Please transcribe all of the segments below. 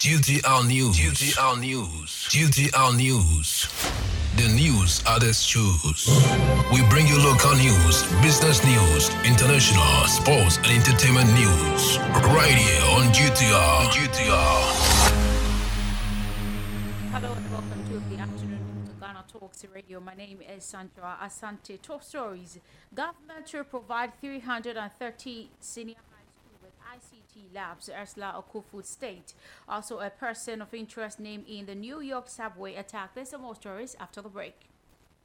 GTR News. GTR News. GTR News. The news others choose. We bring you local news, business news, international, sports, and entertainment news. Right here on GTR. GTR. Hello and welcome to the afternoon to Ghana Talks Radio. My name is Sandra Asante. Top stories. Government to provide 330 senior high school with ICT labs, Ursula Ekuful State. Also, a person of interest named in the New York subway attack. There's some more stories after the break.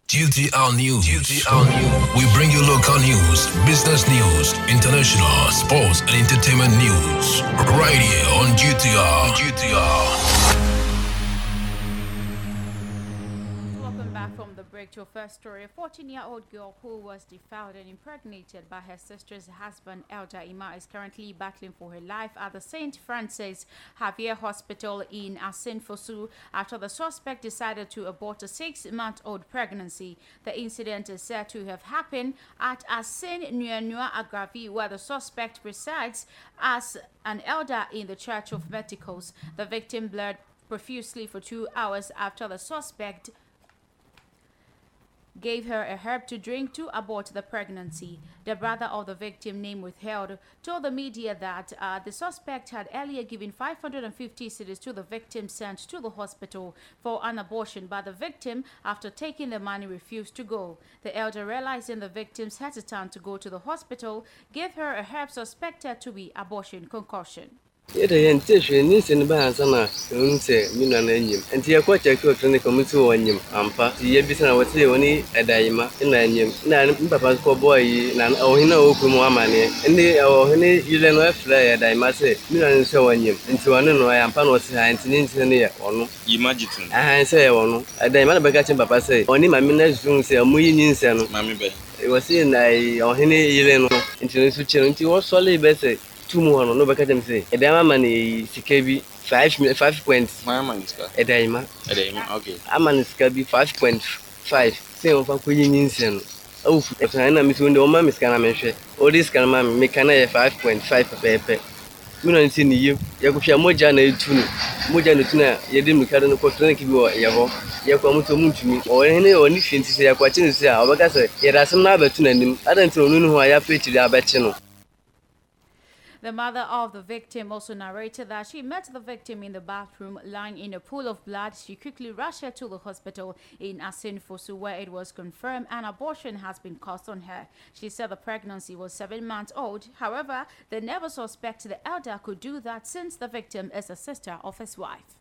GTR News. GTR News. We bring you local news, business news, international, sports, and entertainment news. Right here on GTR. GTR. Break to our first story. A 14 year old girl who was defiled and impregnated by her sister's husband, Elder Ima, is currently battling for her life at the St. Francis Xavier Hospital in Asin Fosu after the suspect decided to abort a six month old pregnancy. The incident is said to have happened at Asin Nuanua Agravi, where the suspect resides as an elder in the Church of Medicals. The victim bled profusely for two hours after the suspect gave her a herb to drink to abort the pregnancy. The brother of the victim, name withheld, told the media that uh, the suspect had earlier given 550 cedis to the victim sent to the hospital for an abortion, but the victim, after taking the money, refused to go. The elder, realizing the victim's hesitant to go to the hospital, gave her a herb suspected to be abortion concussion. Yɛde yɛn nte hwee ne nsɛm no baa ansa na ɛhu sɛ me nua no anyim nti yɛkɔ kyɛke wɔ clinic ɔmo si wɔ anyim ampa. Nti yɛbisa na wɔse yɛ wɔne ɛdayima na anyim na me papa so kɔbɔɔ yi na ɔhene a ɔwɔ kurom amanneɛ ɛne ɔhene yere no ɛfrɛ ɛdayima sɛ me nua no sɛ wɔanyim nti ɔne no ɛyɛ ampa na ɔse ha nti ne nti no yɛ ɔno. Yima Jitum. ahan sɛ yɛ ɔno. Ɛdayima na bɛka kyerɛ papa sɛ ɔne mame no asu sɛ ɔmo yi nyinsɛ no. Mami bɛ. wɔse na ɔhene yere no nti no nso kyerɛ no. Nti wɔsɔle bɛ sɛ two mu hɔ no na ɔbɛka kyɛm sɛ ɛda ama sika bi five five point. ama ne sika. ɛda yi ma. Eh, ɛda yi ma okay. ama ne sika bi five point five. Fa kɔ yi nyi nsɛn no fu ɛsan na mi sɛ wɔn de sika na mi hwɛ ɔde sika na ma mi mi ka na yɛ five point five pɛpɛɛpɛ mi na nse ne yie a na etu no mogya na etu na yɛde mirika do no kɔ clinic bi wɔ yɛ hɔ yɛkɔ mo tɔ mu ntumi ɔwɔ ne ɔne fie nti sɛ yɛkɔ akyi ne sɛ a ɔbɛka sɛ yɛde asɛm na abɛto n'anim adanti na onu ne ho a yɛapɛ akyire abɛkye no The mother of the victim also narrated that she met the victim in the bathroom lying in a pool of blood. She quickly rushed her to the hospital in Asin Fosu where it was confirmed an abortion has been caused on her. She said the pregnancy was seven months old. However, they never suspect the elder could do that since the victim is a sister of his wife.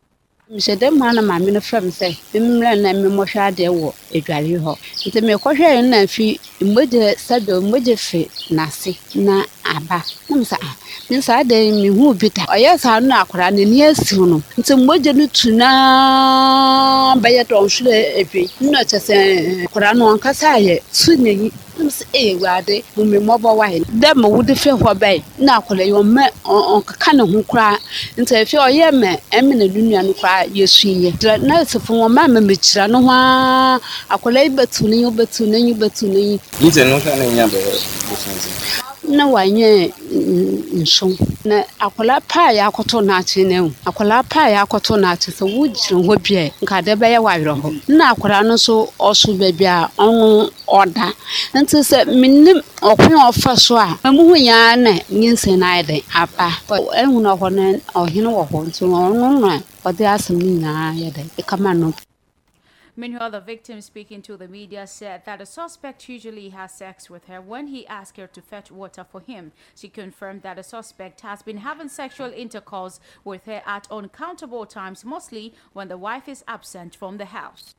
Mehyɛ dɛm ma na maame no frɛ me sɛ memmrɛ na memmɔhwɛ adeɛ wɔ adware hɔ. Nti mekɔhwɛɛ no na fi mmogya sɛdeɛ mmogya fi n'ase na aba. Na me sɛ ah me saa de mehu bi da. Ɔyɛ saa no na akwadaa n'ani asiw no. Nti mmogya no tu naa bɛyɛ dɔnhwerɛ adwei na kyɛ sɛ akwadaa no ɔnkasa ayɛ. Su n'ani Eh, na sɛ ee mumi mmɔbɔ wae dɛ ma wode fɛ hɔ bɛe na akɔda yɛ ɔmɛ ɔnkeka ne ho koraa. Nti afei ɔyɛ mɛ ɛme ne nua no koraa yɛsuiɛ kyerɛ nɛsefo wɔ ma ma mekyira no ho a akɔda bɛtu n'enyi bɛtu n'enyi bɛtu n'enyi. yi. Tɛ nuka na nya bɛ bɛ fɛn na wanyɛ nso na akwadaa paa yɛ akɔtɔ n'akyi na ehu akwadaa paa yɛ akɔtɔ n'akyi sɛ wogyina hɔ nka ade bɛyɛ wawerɛ hɔ. Na akwadaa no nso ɔso baabi a ɔno ɔda. Nti sɛ menim ɔkwan a ɔfa so a mamuhu nyaa na nyinsɛn no ayɛ aba. Ɛhu no hɔ no ɔhene wɔ hɔ. Nti ɔno no a ɔde asɛm no nyinaa yɛ dɛn? Ɛkama no. Meanwhile, the victim speaking to the media said that the suspect usually has sex with her when he asked her to fetch water for him. She confirmed that the suspect has been having sexual intercourse with her at uncountable times, mostly when the wife is absent from the house.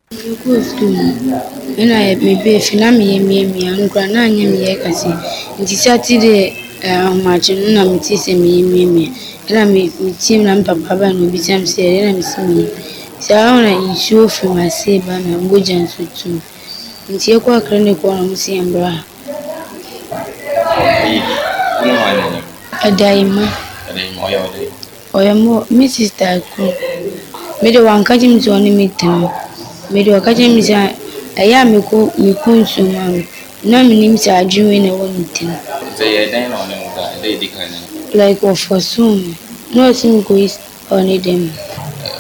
Sarauna nsuo firi m'asɛɛba na mogya nso tu me. Nti yɛkɔ Accra ne yɛkɔwo Ahosea mmra ha. Eyi, wo mama ne nyɛ? Adaima. Adaima, ɔyɛ wo dɛn? Ɔyɛ mmɔ, me sista koro. Mede wanka kyerɛ me sɛ ɔne me tena. Mede ɔka kyerɛ me sɛ ɛyɛ a mekɔ mekɔ nsuom a no, na menim sɛ adwene na ɛwɔ ne ntam. Sɛ yɛ dɛn na ɔne? Like ɔfosom me. Na ɔse mekɔyi ɔne dɛm.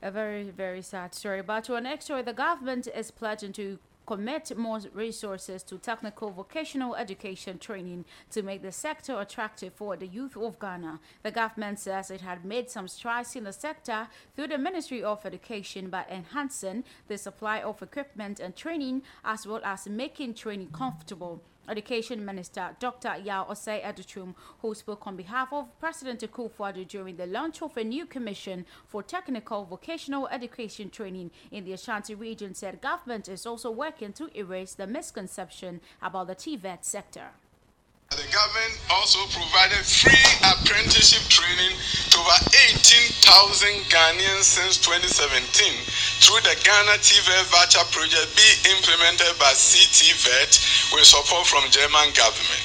A very, very sad story. But to our next story, the government is pledging to commit more resources to technical vocational education training to make the sector attractive for the youth of Ghana. The government says it had made some strides in the sector through the Ministry of Education by enhancing the supply of equipment and training as well as making training comfortable. Education Minister Dr. Yao Osei Adutwum, who spoke on behalf of President Akufo-Addo during the launch of a new commission for technical vocational education training in the Ashanti region, said government is also working to erase the misconception about the TVET sector. The government also provided free apprenticeship training to over 18,000 Ghanaians since 2017 through the Ghana TVET Voucher project being implemented by CTVET with support from German government.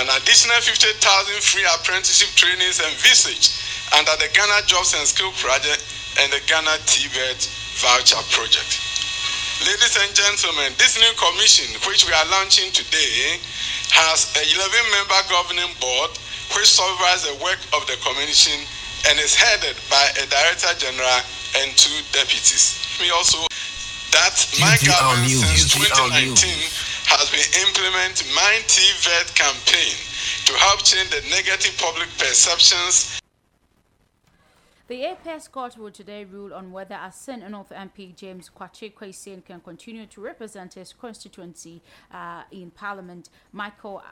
An additional 50,000 free apprenticeship trainings envisaged under the Ghana Jobs and Skill Project and the Ghana TVET Voucher Project. Ladies and gentlemen, this new commission, which we are launching today, has a 11 member governing board which supervises the work of the commission and is headed by a director general and two deputies. Me also that my government since 2019 has been implementing my TVET campaign to help change the negative public perceptions The Apex court will today rule on whether Asin North MP James Gyakye Quayson can continue to represent his constituency uh, in Parliament. Michael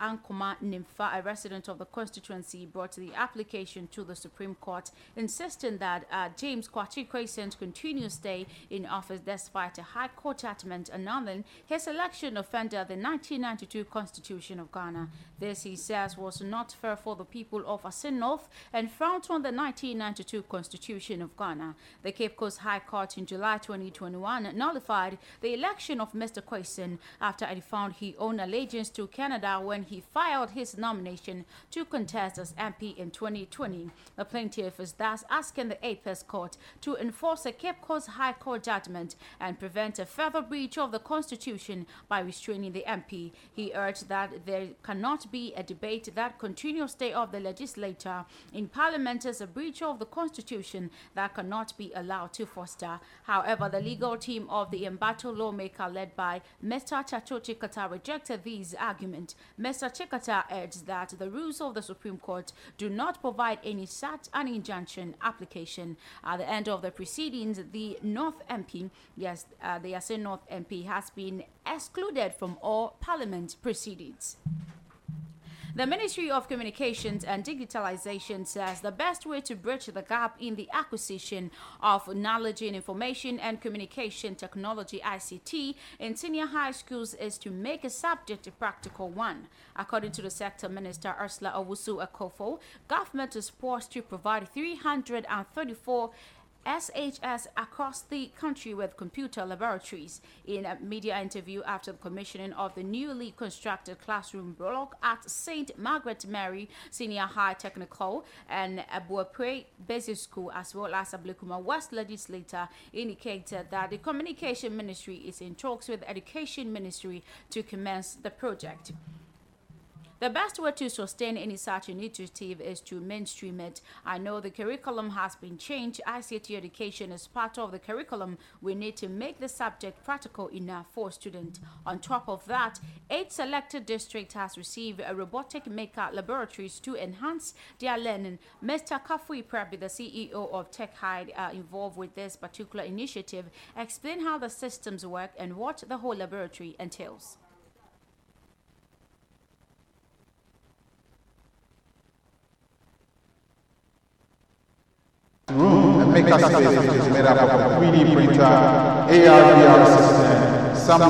Ankoma Nimfa, a resident of the constituency, brought the application to the Supreme Court, insisting that uh, James Gyakye Quayson's continued stay in office despite a High Court judgment annulling his election offender the 1992 Constitution of Ghana. This, he says, was not fair for the people of Asin North and frowned on the 1992 Constitution of Ghana. The Cape Coast High Court in July 2021 nullified the election of Mr. Quayson after it found he owed allegiance to Canada when he filed his nomination to contest as MP in 2020. The plaintiff is thus asking the Apex Court to enforce a Cape Coast High Court judgment and prevent a further breach of the Constitution by restraining the MP. He urged that there cannot be a debate that continuous stay of the legislature in Parliament is a breach of the Constitution that cannot be allowed to foster. However, the legal team of the embattled lawmaker led by Mr. Tsatsu Tsikata rejected these arguments. Mr. Tsikata urged that the rules of the Supreme Court do not provide any such an injunction application. At the end of the proceedings, the North MP, yes, uh, the Yasin North MP, has been excluded from all Parliament proceedings. The Ministry of Communications and Digitalization says the best way to bridge the gap in the acquisition of knowledge in information and communication technology ICT in senior high schools is to make a subject a practical one. According to the sector minister Ursula Owusu Ekuful, government is poised to provide 334 SHS across the country with computer laboratories. In a media interview after the commissioning of the newly constructed classroom block at St. Margaret Mary Senior High Technical and Abuapre Basic School, as well as Ablekuma West legislator, indicated that the Communication Ministry is in talks with the Education Ministry to commence the project. The best way to sustain any such initiative is to mainstream it. I know the curriculum has been changed. ICT education is part of the curriculum. We need to make the subject practical enough for students. On top of that, eight selected districts has received a robotic maker laboratories to enhance their learning. Mr. Kafui Prebbie, the CEO of TECHAiDE, uh, involved with this particular initiative, explain how the systems work and what the whole laboratory entails. A maker space which is made up of a 3D printer, AR, VR system, some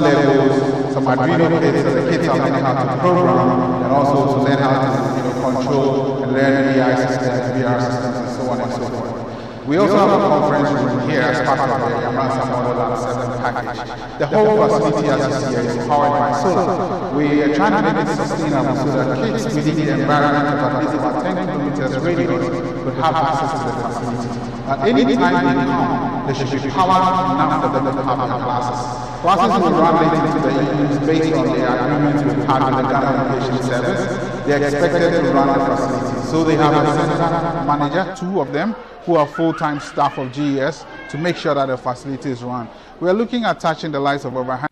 some Arduino kits the kids are learning how to program and also to learn how to you know, control and learn AI systems, VR systems, and so on and so forth. We also have a conference room here as part of the Yamasa Model Lab 7 package. The whole facility, as you see, is powered by solar. We are trying to make it sustainable so that kids within the environment of at least about 10 kilometers radius could have access to the facility. At any time they come, there should be power enough for them to have their classes. Classes will run late into the evenings based on their agreement with and the Ghana Education Service. They are expected to run the facility. So they have a center manager, two of them, who are full-time staff of GES to make sure that the facility is run. We are looking at touching the lives of over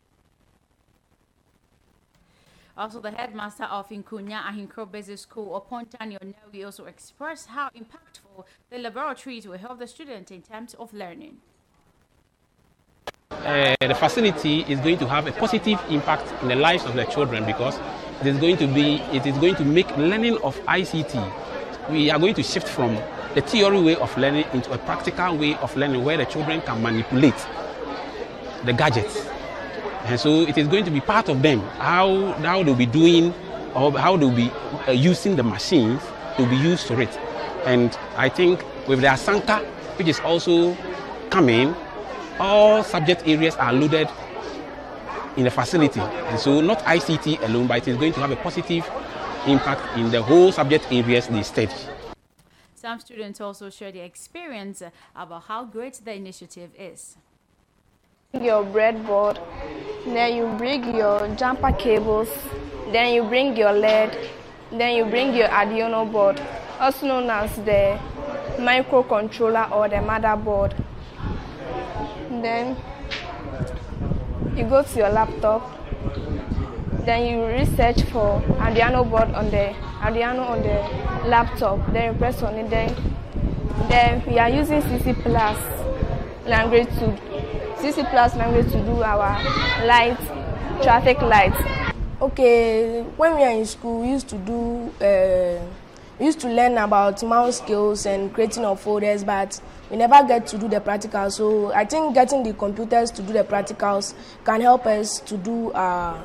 Also, the headmaster of Inkunya Ahinkro Basic School, Opontani Onewi, also expressed how impactful the laboratories will help the students in terms of learning. Uh, the facility is going to have a positive impact in the lives of the children because it is going to be it is going to make learning of ICT. We are going to shift from the theory way of learning into a practical way of learning where the children can manipulate the gadgets. And so it is going to be part of them how, how they'll be doing or how they'll be uh, using the machines to be used for it. And I think with the Asanka, which is also coming, all subject areas are loaded in the facility. And so not ICT alone, but it is going to have a positive impact in the whole subject areas they study. Some students also share their experience about how great the initiative is. Your breadboard, then you bring your jumper cables, then you bring your LED, then you bring your Arduino board, also known as the microcontroller or the motherboard. Then you go to your laptop, then you research for Arduino board on the Arduino on the laptop, then you press on it, then, then we are using CC Plus language to CC Plus language to do our light, traffic lights. Okay, when we are in school, we used to do, uh, we used to learn about mouse skills and creating of folders, but we never get to do the practicals. So I think getting the computers to do the practicals can help us to do our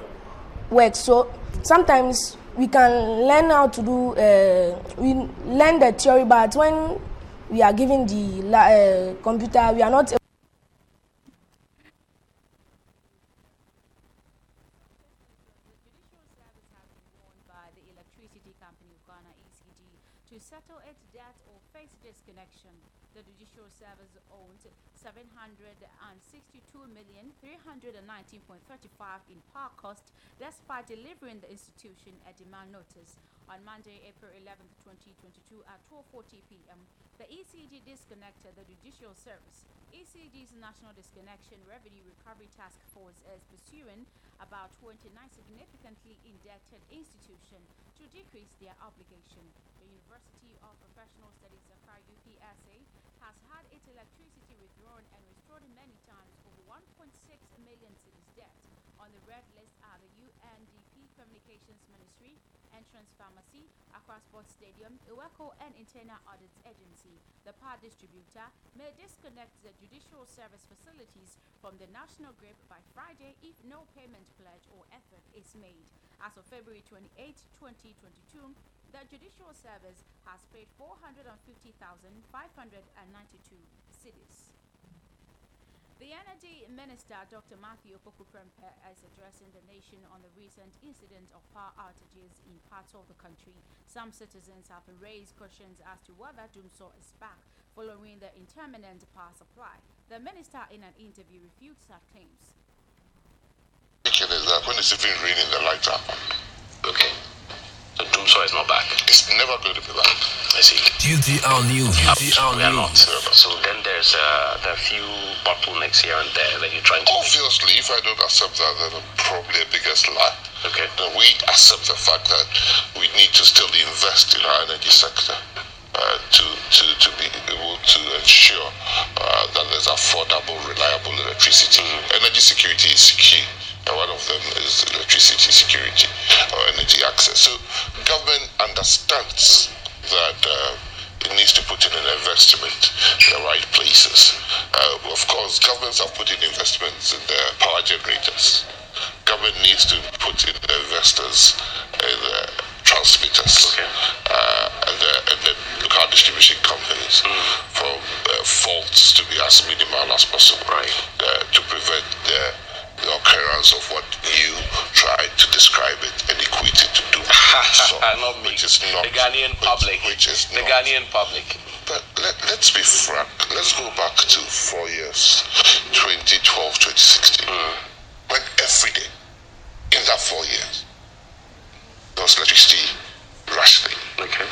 work. So sometimes we can learn how to do, uh, we learn the theory, but when we are given the uh, computer, we are not to settle its debt or face The Judicial Service owned 762,319.35 in power cost despite delivering the institution a demand notice. On Monday, April 11, 2022 at 12.40 p.m., the ECG disconnected the Judicial Service. ECG's National Disconnection Revenue Recovery Task Force is pursuing about 29 significantly indebted institutions to decrease their obligation. The University of Professional Studies Accra UPSA has had its electricity withdrawn and restored many times over 1.6 million cedis debt. On the red list are the UNDP Communications Ministry, Entrance Pharmacy, Accra Sports Stadium, Iweco and Internal Audit Agency. The power distributor may disconnect the judicial service facilities from the national grid by Friday if no payment pledge or effort is made. As of February 28, 2022, the judicial service has paid 450,592 cedis. The Energy Minister, Dr. Matthew Opoku-Prempeh, is addressing the nation on the recent incident of power outages in parts of the country. Some citizens have raised questions as to whether Dumsor is back following the intermittent power supply. The minister, in an interview, refutes such claims. Is that when it's even raining, the lights are on. Okay. The Dumsor is not back. It's never going to be back. I see. GTR News. GTR we are not. So then there's uh, there are a few bottlenecks here and there that you're trying to. Obviously, if I don't accept that, then I'm probably a biggest lie. Okay. Then we accept the fact that we need to still invest in our energy sector. Uh, to, to, to be able to ensure uh, that there's affordable, reliable electricity. Energy security is key. One of them is electricity security or energy access. So government understands that uh, it needs to put in an investment in the right places. Uh, of course, governments have put in investments in the power generators. Government needs to put in the investors in the transmitters Okay. uh, and, the, and the local distribution companies from uh, uh, faults to be as minimal as possible Right. uh, to prevent the, the occurrence of what you tried to describe it and equate it to do. so, ah, not me. which is not the Ghanaian which- public. Which is the not. Ghanaian public. But let, let's be frank. Let's go back to four years, 2012, 2016. Hmm. When every day, in that four years, there was electricity rationing Okay.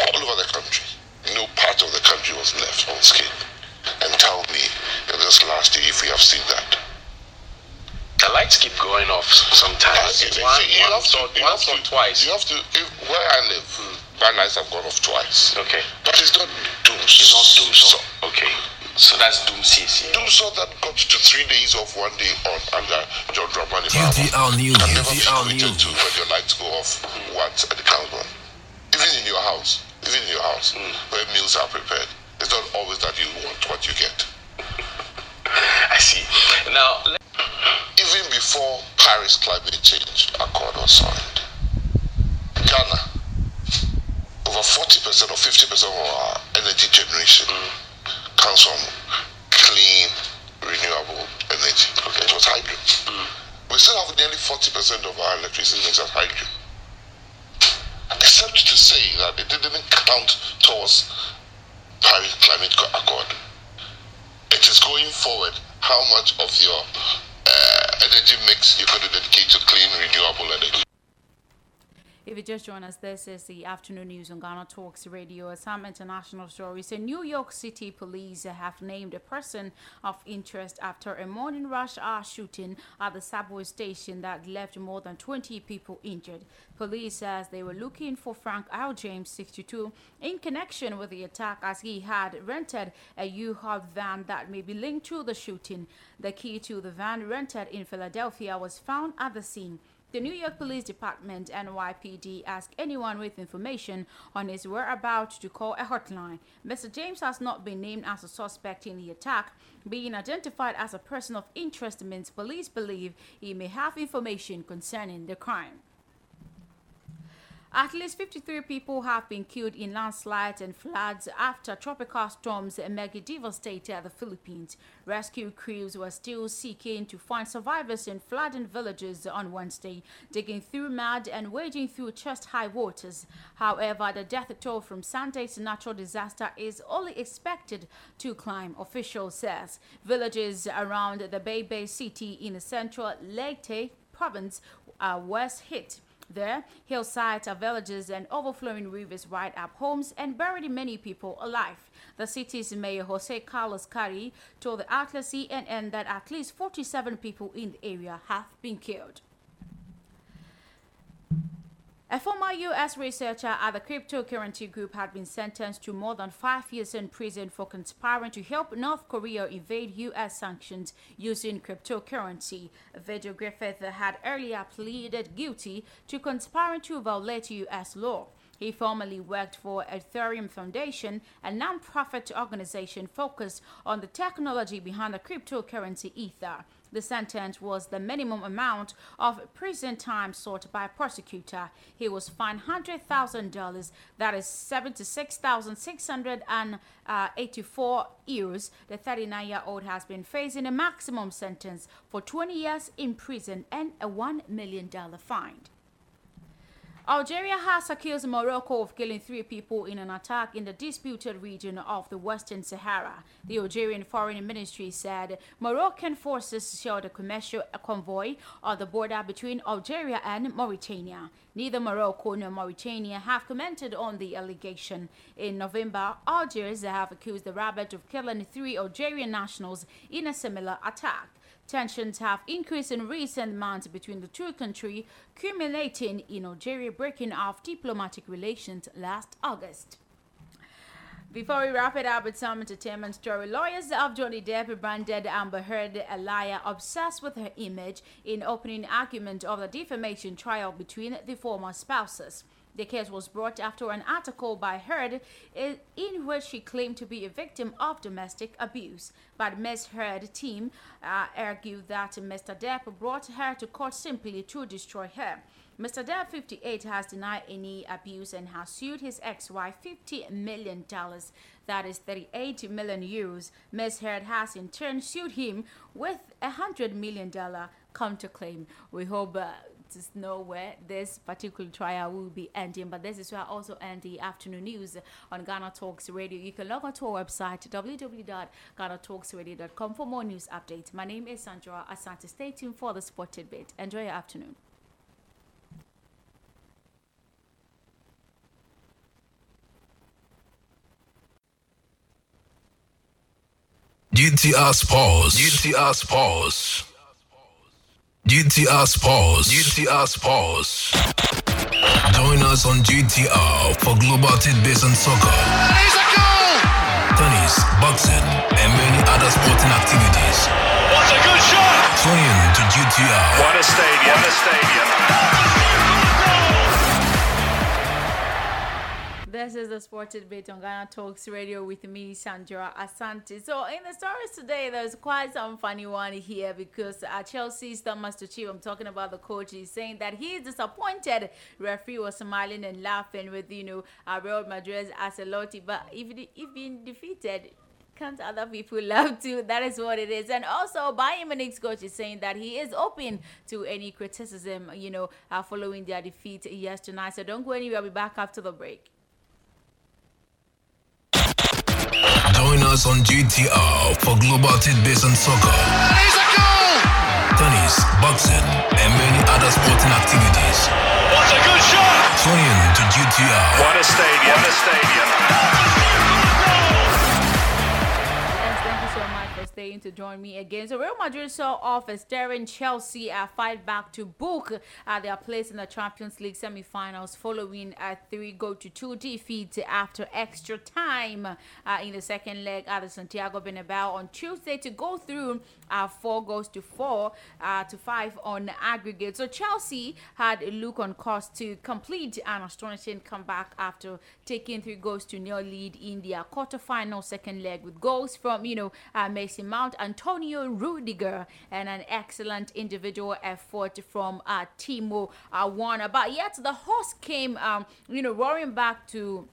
all over the country. No part of the country was left unscathed. And tell me that this last year, if we have seen that. The lights keep going off sometimes. Uh, you- one, you one have to- or- you once have or twice. You have to, if, where I live, my lights have gone off twice. Okay. But it's not doom. It's not doom so. Okay. So that's doom CC. Doom so that got to three days of one day on under John Dramani QTL News. can never be QTL equated to News. when your lights go off once at the count one. Even in your house, even in your house, where meals are prepared, it's not always that you want what you get. I see. Now, let- Even before Paris Climate Change Accord was signed, Ghana, over 40% or 50% of our energy generation comes from clean, renewable energy. It was hydro. Mm. We still have nearly 40% of our electricity mix as hydro. Except to say that it didn't count towards Paris Climate Accord. It is going forward how much of your uh, energy mix you could dedicate to clean, renewable energy. If you just join us, this is the afternoon news on Ghana Talks Radio. Some international stories. New York City, police have named a person of interest after a morning rush hour shooting at the subway station that left more than 20 people injured. Police says they were looking for Frank L. James, 62, in connection with the attack as he had rented a U-Haul van that may be linked to the shooting. The key to the van rented in Philadelphia was found at the scene. The New York Police Department NYPD asked anyone with information on his whereabouts to call a hotline. Mr. James has not been named as a suspect in the attack. Being identified as a person of interest means police believe he may have information concerning the crime. At least 53 people have been killed in landslides and floods after tropical storms Megi devastated the Philippines. Rescue crews were still seeking to find survivors in flooding villages on Wednesday, digging through mud and wading through chest-high waters. However, the death toll from Sunday's natural disaster is only expected to climb, officials says. Villages around the Baybay city in the central Leyte province are worst hit. There, hillsides are villages and overflowing rivers ride up homes and buried many people alive. The city's mayor Jose Carlos Cari told the Atlas CNN that at least 47 people in the area have been killed. A former U.S. researcher at the cryptocurrency group had been sentenced to more than five years in prison for conspiring to help North Korea evade U.S. sanctions using cryptocurrency. Virgil Griffith had earlier pleaded guilty to conspiring to violate U.S. law. He formerly worked for Ethereum Foundation, a non-profit organization focused on the technology behind the cryptocurrency Ether. The sentence was the minimum amount of prison time sought by a prosecutor. He was fined $100,000, that is 76,684 euros. The 39-year-old has been facing a maximum sentence for 20 years in prison and a $1 million fine. Algeria has accused Morocco of killing three people in an attack in the disputed region of the Western Sahara. The Algerian Foreign Ministry said Moroccan forces shelled a commercial convoy on the border between Algeria and Mauritania. Neither Morocco nor Mauritania have commented on the allegation. In November, Algiers have accused the Rabat of killing three Algerian nationals in a similar attack. Tensions have increased in recent months between the two countries, culminating in Algeria breaking off diplomatic relations last August. Before we wrap it up with some entertainment story, lawyers of Johnny Depp branded Amber Heard a liar obsessed with her image in opening argument of the defamation trial between the former spouses. The case was brought after an article by Heard in, which she claimed to be a victim of domestic abuse. But Ms. Heard team uh, argued that Mr. Depp brought her to court simply to destroy her. Mr. Depp, 58, has denied any abuse and has sued his ex-wife $50 million. That is 38 million euros. Ms. Heard has in turn sued him with a $100 million counterclaim. We hope uh, to know where this particular trial will be ending. But this is where I also end the afternoon news on Ghana Talks Radio. You can log on to our website www.ghanatalksradio.com for more news updates. My name is Sandra Asante. Stay tuned for the spotted bit. Enjoy your afternoon. GTR Sports. GTR Sports. GTR Sports. GTR Sports. Join us on GTR for global tidbits and soccer. There's a goal! Tennis, boxing, and many other sporting activities. What a good shot! Tune in to GTR. What a stadium! What a stadium! This is the Sported Bit on Ghana Talks Radio with me, Sandra Asante. So, in the stories today, there's quite some funny one here because uh, Chelsea's Thomas Tuchel, I'm talking about the coach, is saying that he is disappointed. Referee was smiling and laughing with, you know, uh, Real Madrid's Ancelotti. But if, if being defeated, can't other people love too? That is what it is. And also, Bayern Munich's coach is saying that he is open to any criticism, you know, uh, following their defeat yesterday. So don't go anywhere. I'll be back after the break. Us on GTR for global tidbits and soccer. Tennis, boxing, and many other sporting activities. What a good shot! Tune in to GTR. What a stadium! What a stadium! To join me again. So Real Madrid saw off as Darren Chelsea uh, fight back to book uh, their place in the Champions League semi-finals following a three-goal to two defeat after extra time uh, in the second leg at the Santiago Bernabeu on Tuesday to go through uh, four goals to four uh, to five on aggregate. So Chelsea had a look on course to complete an astonishing comeback after taking three goals to nil lead in their quarter-final second leg with goals from you know uh, Mason Mount, Antonio Rudiger, and an excellent individual effort from uh, Timo uh, Werner. But yet the horse came, um, you know, roaring back to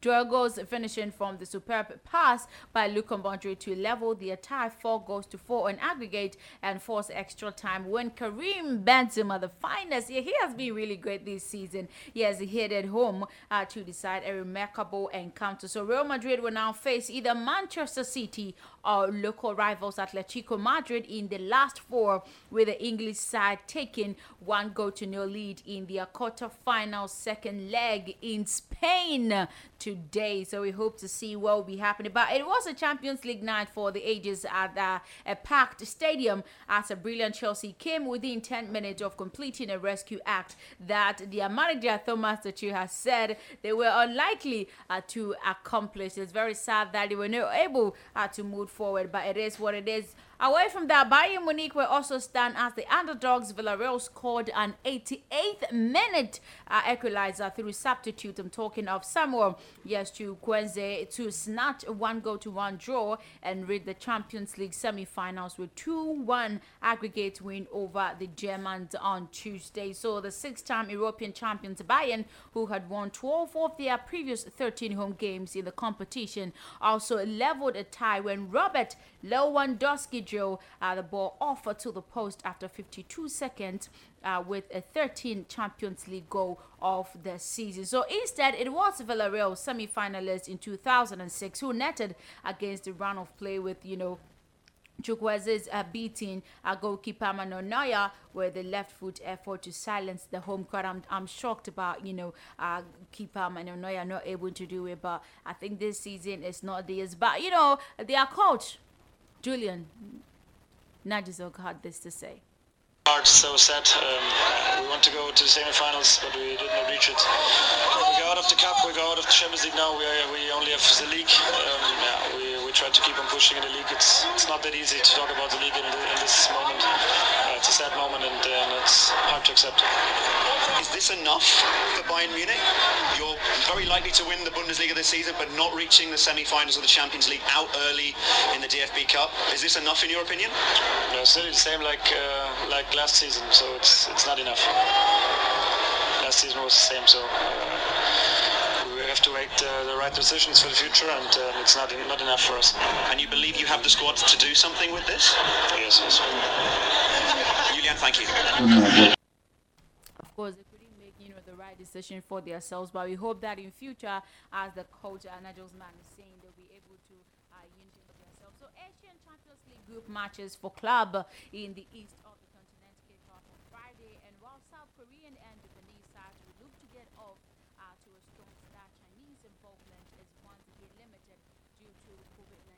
Drogo's finishing from the superb pass by Luka Modric to level the tie four goals to four on aggregate and force extra time when Karim Benzema, the finest, yeah, he has been really great this season. He has headed home uh, to decide a remarkable encounter. So Real Madrid will now face either Manchester City or local rivals Atletico Madrid in the last four, with the English side taking one goal to nil lead in their quarter-final second leg in Spain today. So we hope to see what will be happening. But it was a Champions League night for the ages at uh, a packed stadium as a brilliant Chelsea came within 10 minutes of completing a rescue act that their manager Thomas Tuchel has said they were unlikely uh, to accomplish. It's very sad that they were not able uh, to move forward, but it is what it is. Away from that, Bayern Munich were also stand as the underdogs. Villarreal scored an 88th minute uh, equalizer through substitute. I'm talking of Samuel yes Chukwueze to snatch a one goal to one draw and reach the Champions League semi-finals with 2-1 aggregate win over the Germans on Tuesday. So the six-time European champions Bayern, who had won 12 of their previous 13 home games in the competition, also leveled a tie when Robert Lewandowski uh, the ball off to the post after 52 seconds uh, with a 13 Champions League goal of the season. So instead, it was Villarreal semi-finalists in 2006 who netted against the run of play with, you know, Chukwueze's uh, beating uh, goalkeeper Manuel Neuer with the left foot effort to silence the home crowd. I'm, I'm shocked about, you know, uh, keeper Neuer not able to do it, but I think this season is not theirs. But, you know, their coach, Julian Nagelsmann had this to say. Hard, so sad. Um, we want to go to the semi-finals, but we did not reach it. We go out of the cup, we go out of the Champions League now. We, we only have the league. Um, yeah, we, we tried to keep on pushing in the league. It's it's not that easy to talk about the league in, in this moment. Uh, it's a sad moment, and, and it's hard to accept. Is this enough for Bayern Munich? You're very likely to win the Bundesliga this season, but not reaching the semi-finals of the Champions League out early in the DFB Cup. Is this enough in your opinion? No, it's still the same like uh, like last season, so it's it's not enough. Last season was the same, so uh, we have to make the, the right decisions for the future, and uh, it's not not enough for us. And you believe you have the squad to do something with this? Yes, yes. Thank you. Of course, they couldn't make you know the right decision for themselves, but we hope that in future, as the coach and Nagelsmann is saying, they'll be able to uh, unity for themselves. So Asian Champions League group matches for club in the east of the continent kick off on Friday, and while South Korean and Japanese sides will look to get off uh, to a strong start, Chinese involvement is once again limited due to COVID-19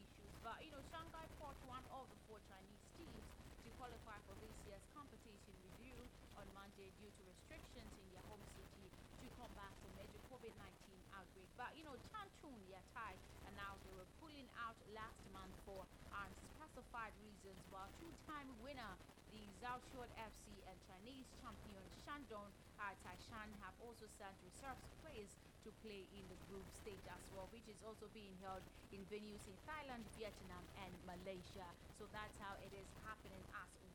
issues. But you know, Shanghai Port one of the four Chinese teams to qualify for this year's competition review due to restrictions in their home city to combat the major COVID-19 outbreak. But you know, Changchun, Yatai, announced they were pulling out last month for unspecified reasons, while two-time winner the Zhaoshuan FC and Chinese champion Shandong uh, Taishan have also sent reserves players to play in the group stage as well, which is also being held in venues in Thailand, Vietnam, and Malaysia. So that's how it is happening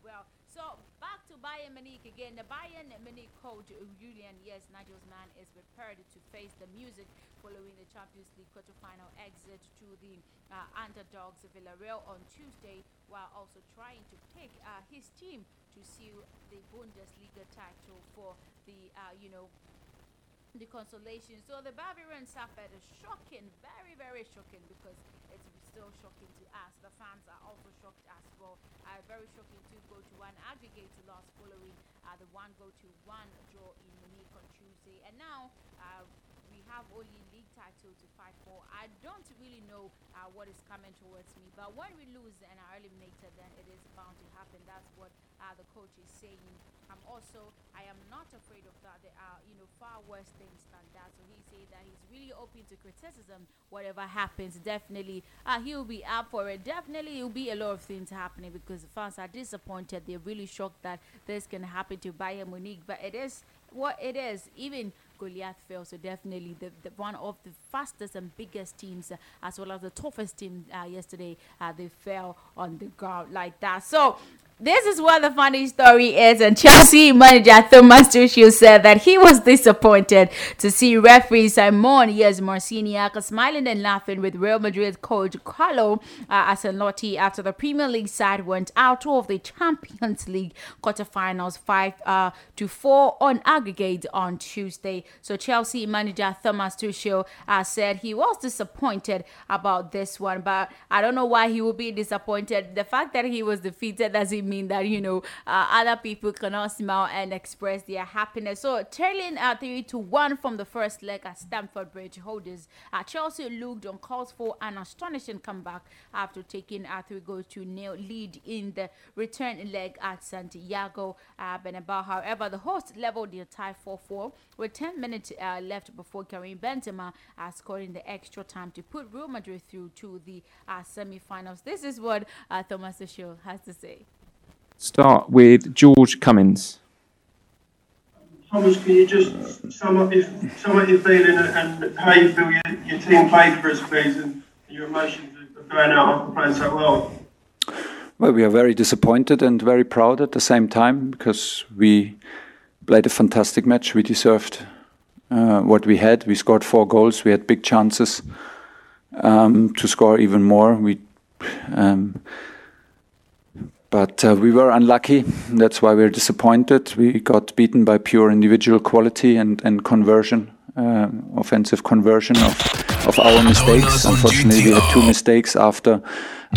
well. So back to Bayern Munich again. The Bayern Munich coach Julian, yes, Nagelsmann is prepared to face the music following the Champions League quarterfinal exit to the uh, underdogs Villarreal on Tuesday, while also trying to pick uh, his team to seal the Bundesliga title for the, uh, you know, the consolation. So the Bavarians suffered a shocking, very, very shocking because it's still shocking to us. The fans are also shocked as well. Uh, very shocking to go to one aggregate loss following uh, the one go to one draw in Munich on Tuesday. And now uh, we have only league title to fight for. I don't really know uh, what is coming towards me, but when we lose and are eliminated, then it is bound to happen. That's what uh, the coach is saying. I'm also, I am not afraid of that. There are, you know, far worse things than that. So he said that he's really open to criticism. Whatever happens, definitely, uh, he'll be up for it. Definitely, it will be a lot of things happening because the fans are disappointed. They're really shocked that this can happen to Bayern Munich. But it is what it is. Even Goliath fell, so definitely the, the one of the fastest and biggest teams, uh, as well as the toughest team uh, yesterday, uh, they fell on the ground like that. So this is what the funny story is, and Chelsea manager Thomas Tuchel said that he was disappointed to see referee Simon yes Marciniak smiling and laughing with Real Madrid coach Carlo uh, Ancelotti after the Premier League side went out of the Champions League quarterfinals five uh, to four on aggregate on Tuesday. So Chelsea manager Thomas Tuchel uh, said he was disappointed about this one, but I don't know why he would be disappointed. The fact that he was defeated doesn't mean that you know uh, other people cannot smile and express their happiness. So trailing uh, three to one from the first leg at Stamford Bridge holders, uh, Chelsea looked on calls for an astonishing comeback after taking a three goals to nil lead in the return leg at Santiago uh, Bernabeu. However, the hosts leveled their tie 4-4 with 10 minutes uh, left before Karim Benzema uh, scoring the extra time to put Real Madrid through to the uh, semi-finals. This is what uh, Thomas Tuchel has to say. Start with George Cummins. Thomas, can you just sum up your, sum up your feeling and, and how you feel your, your team played for us, please, and your emotions of going out after playing so well? Well, we are very disappointed and very proud at the same time because we played a fantastic match. We deserved uh, what we had. We scored four goals. We had big chances um, to score even more. We, um, but uh, we were unlucky. That's why we're disappointed. We got beaten by pure individual quality and and conversion, uh, offensive conversion of of our mistakes. Unfortunately, we had two mistakes after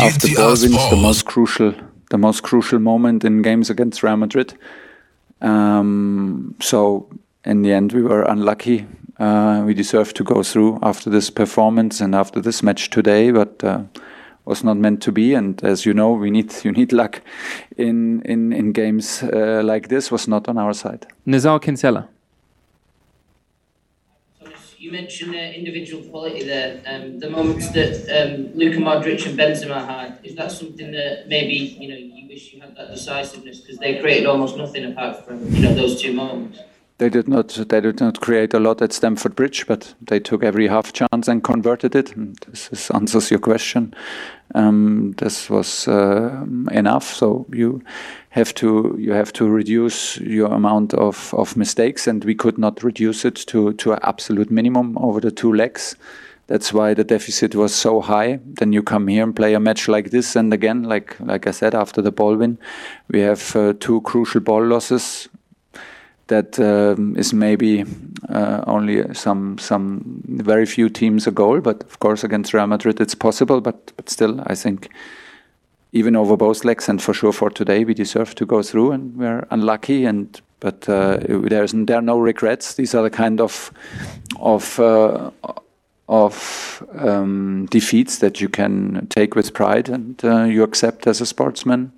after ball wins, the most crucial the most crucial moment in games against Real Madrid. Um, so in the end, we were unlucky. Uh, we deserved to go through after this performance and after this match today, but uh, was not meant to be. And as you know, we need you need luck in in in games uh, like this. Was not on our side. Nizaar Kinsella. you mentioned uh, individual quality there. Um, the moments that um, Luka Modric and Benzema had, is that something that maybe you know you wish you had that decisiveness because they created almost nothing apart from you know those two moments. They did not. They did not create a lot at Stamford Bridge, but they took every half chance and converted it. And this is, answers your question. Um, this was uh, enough. So you have to you have to reduce your amount of, of mistakes, and we could not reduce it to to an absolute minimum over the two legs. That's why the deficit was so high. Then you come here and play a match like this, and again, like like I said, after the ball win, we have uh, two crucial ball losses that um, is maybe uh, only some some very few teams a goal, but of course against Real Madrid it's possible. But but still, I think even over both legs and for sure for today we deserve to go through, and we're unlucky. And but uh, there's there are no regrets. These are the kind of of uh, of um, defeats that you can take with pride and uh, you accept as a sportsman.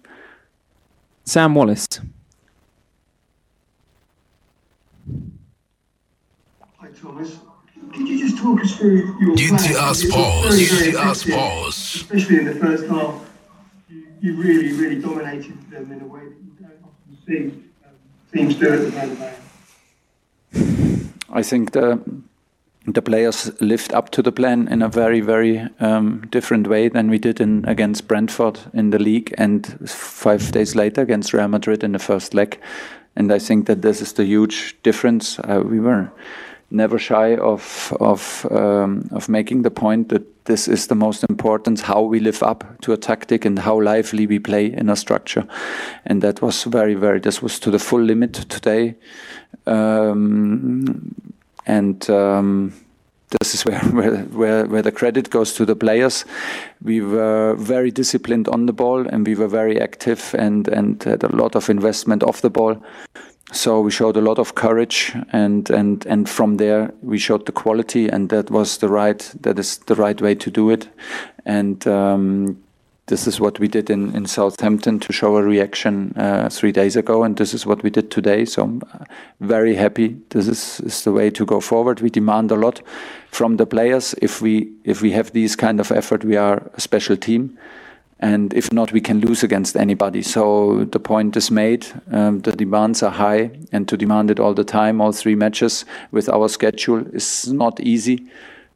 Sam Wallace. Thomas. Could you just talk us through your GTR plan? Sports, It's very, very GTR effective, Sports. Especially in the first half, you, you really, really dominated them in a way that you don't often see um, teams do at the Bernabeu. I think the the players lived up to the plan in a very very um, different way than we did in against Brentford in the league and five days later against Real Madrid in the first leg. And I think that this is the huge difference. Uh, we were never shy of of um, of making the point that this is the most important how we live up to a tactic and how lively we play in a structure and that was very very this was to the full limit today um, and um, this is where, where, where, the credit goes to the players. We were very disciplined on the ball and we were very active and, and had a lot of investment off the ball. So we showed a lot of courage and, and, and from there we showed the quality and that was the right, that is the right way to do it. And, um, this is what we did in, in Southampton to show a reaction uh, three days ago, and this is what we did today. So I'm uh, very happy. This is, is the way to go forward. We demand a lot from the players. If we if we have these kind of effort, we are a special team, and if not, we can lose against anybody. So the point is made. Um, the demands are high, and to demand it all the time, all three matches with our schedule is not easy.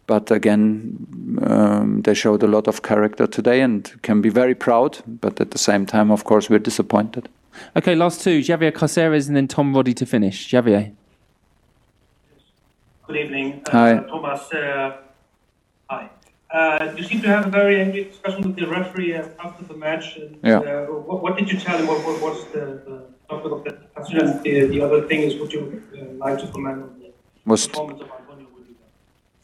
But again, um, they showed a lot of character today and can be very proud. But at the same time, of course, we're disappointed. Okay, last two. Javier Caceres and then Tom Roddy to finish. Javier. Good evening. Uh, Hi. Thomas, uh, hi. Uh, you seem to have a very angry discussion with the referee after the match. And, Yeah. uh, what, what did you tell him? What, what was the, the topic of the discussion? The, the other thing is, would you uh, like to comment on the Was performance of Antonio?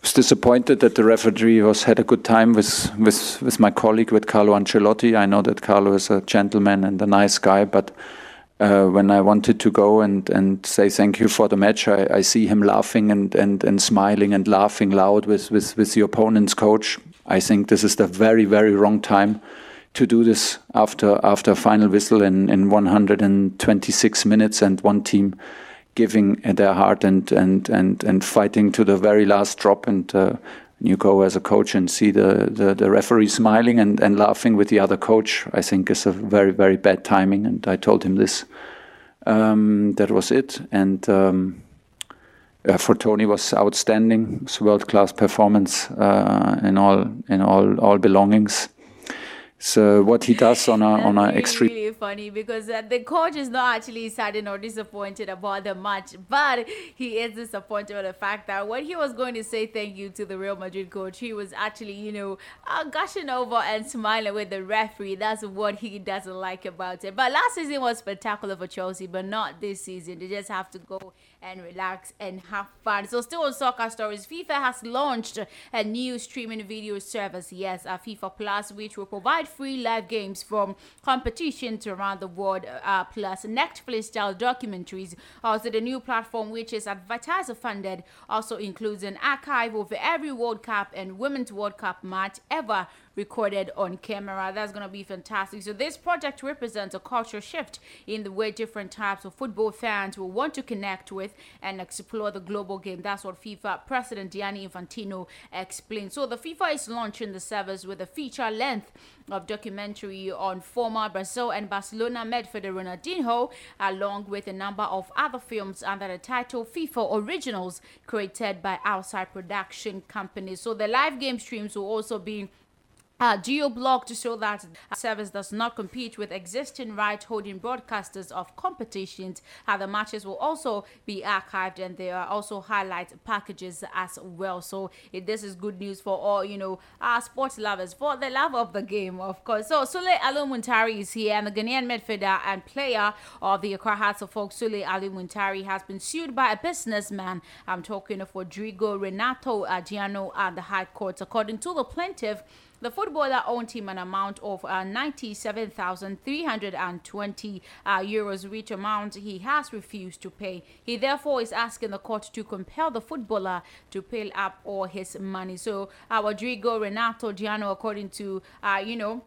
was disappointed that the referee was had a good time with with with my colleague with Carlo Ancelotti. I know that Carlo is a gentleman and a nice guy, but uh, when I wanted to go and, and say thank you for the match, I, I see him laughing and, and, and smiling and laughing loud with, with, with the opponent's coach. I think this is the very, very wrong time to do this after after final whistle in, in 126 minutes and one team giving their heart and, and, and, and fighting to the very last drop. And uh, you go as a coach and see the, the, the referee smiling and, and laughing with the other coach, I think is a very, very bad timing. And I told him this. Um, that was it. And um, uh, for Tony was outstanding. It was world class performance uh, in all in all all belongings. So what he does on a on a extreme really funny because uh, the coach is not actually saddened or disappointed about the match, but he is disappointed with the fact that when he was going to say thank you to the Real Madrid coach, he was actually, you know, uh, gushing over and smiling with the referee. That's what he doesn't like about it. But last season was spectacular for Chelsea, but not this season. They just have to go and relax and have fun. So, still on soccer stories, FIFA has launched a new streaming video service. Yes, a FIFA Plus, which will provide free live games from competitions around the world, uh, plus Netflix style documentaries. Also, the new platform, which is advertiser funded, also includes an archive of every World Cup and Women's World Cup match ever recorded on camera. That's going to be fantastic. So this project represents a cultural shift in the way different types of football fans will want to connect with and explore the global game. That's what FIFA President Gianni Infantino explained. So the FIFA is launching the service with a feature length of documentary on former Brazil and Barcelona midfielder Ronaldinho, along with a number of other films under the title FIFA Originals created by outside production companies. So the live game streams will also be uh, GeoBlock to show that service does not compete with existing right holding broadcasters of competitions. Uh, the matches will also be archived and there are also highlight packages as well. So this is good news for all, you know, uh, sports lovers, for the love of the game, of course. So Sulley Ali Muntari is here and the Ghanaian midfielder and player of the Accra Hearts of Oak, Sulley Ali Muntari, has been sued by a businessman. I'm talking of Rodrigo Renato Adriano at the High Court. According to the plaintiff, the footballer owed him an amount of uh, 97,320 uh, euros, which amount he has refused to pay. He therefore is asking the court to compel the footballer to pay up all his money. So, uh, Rodrigo Renato Giano, according to, uh, you know,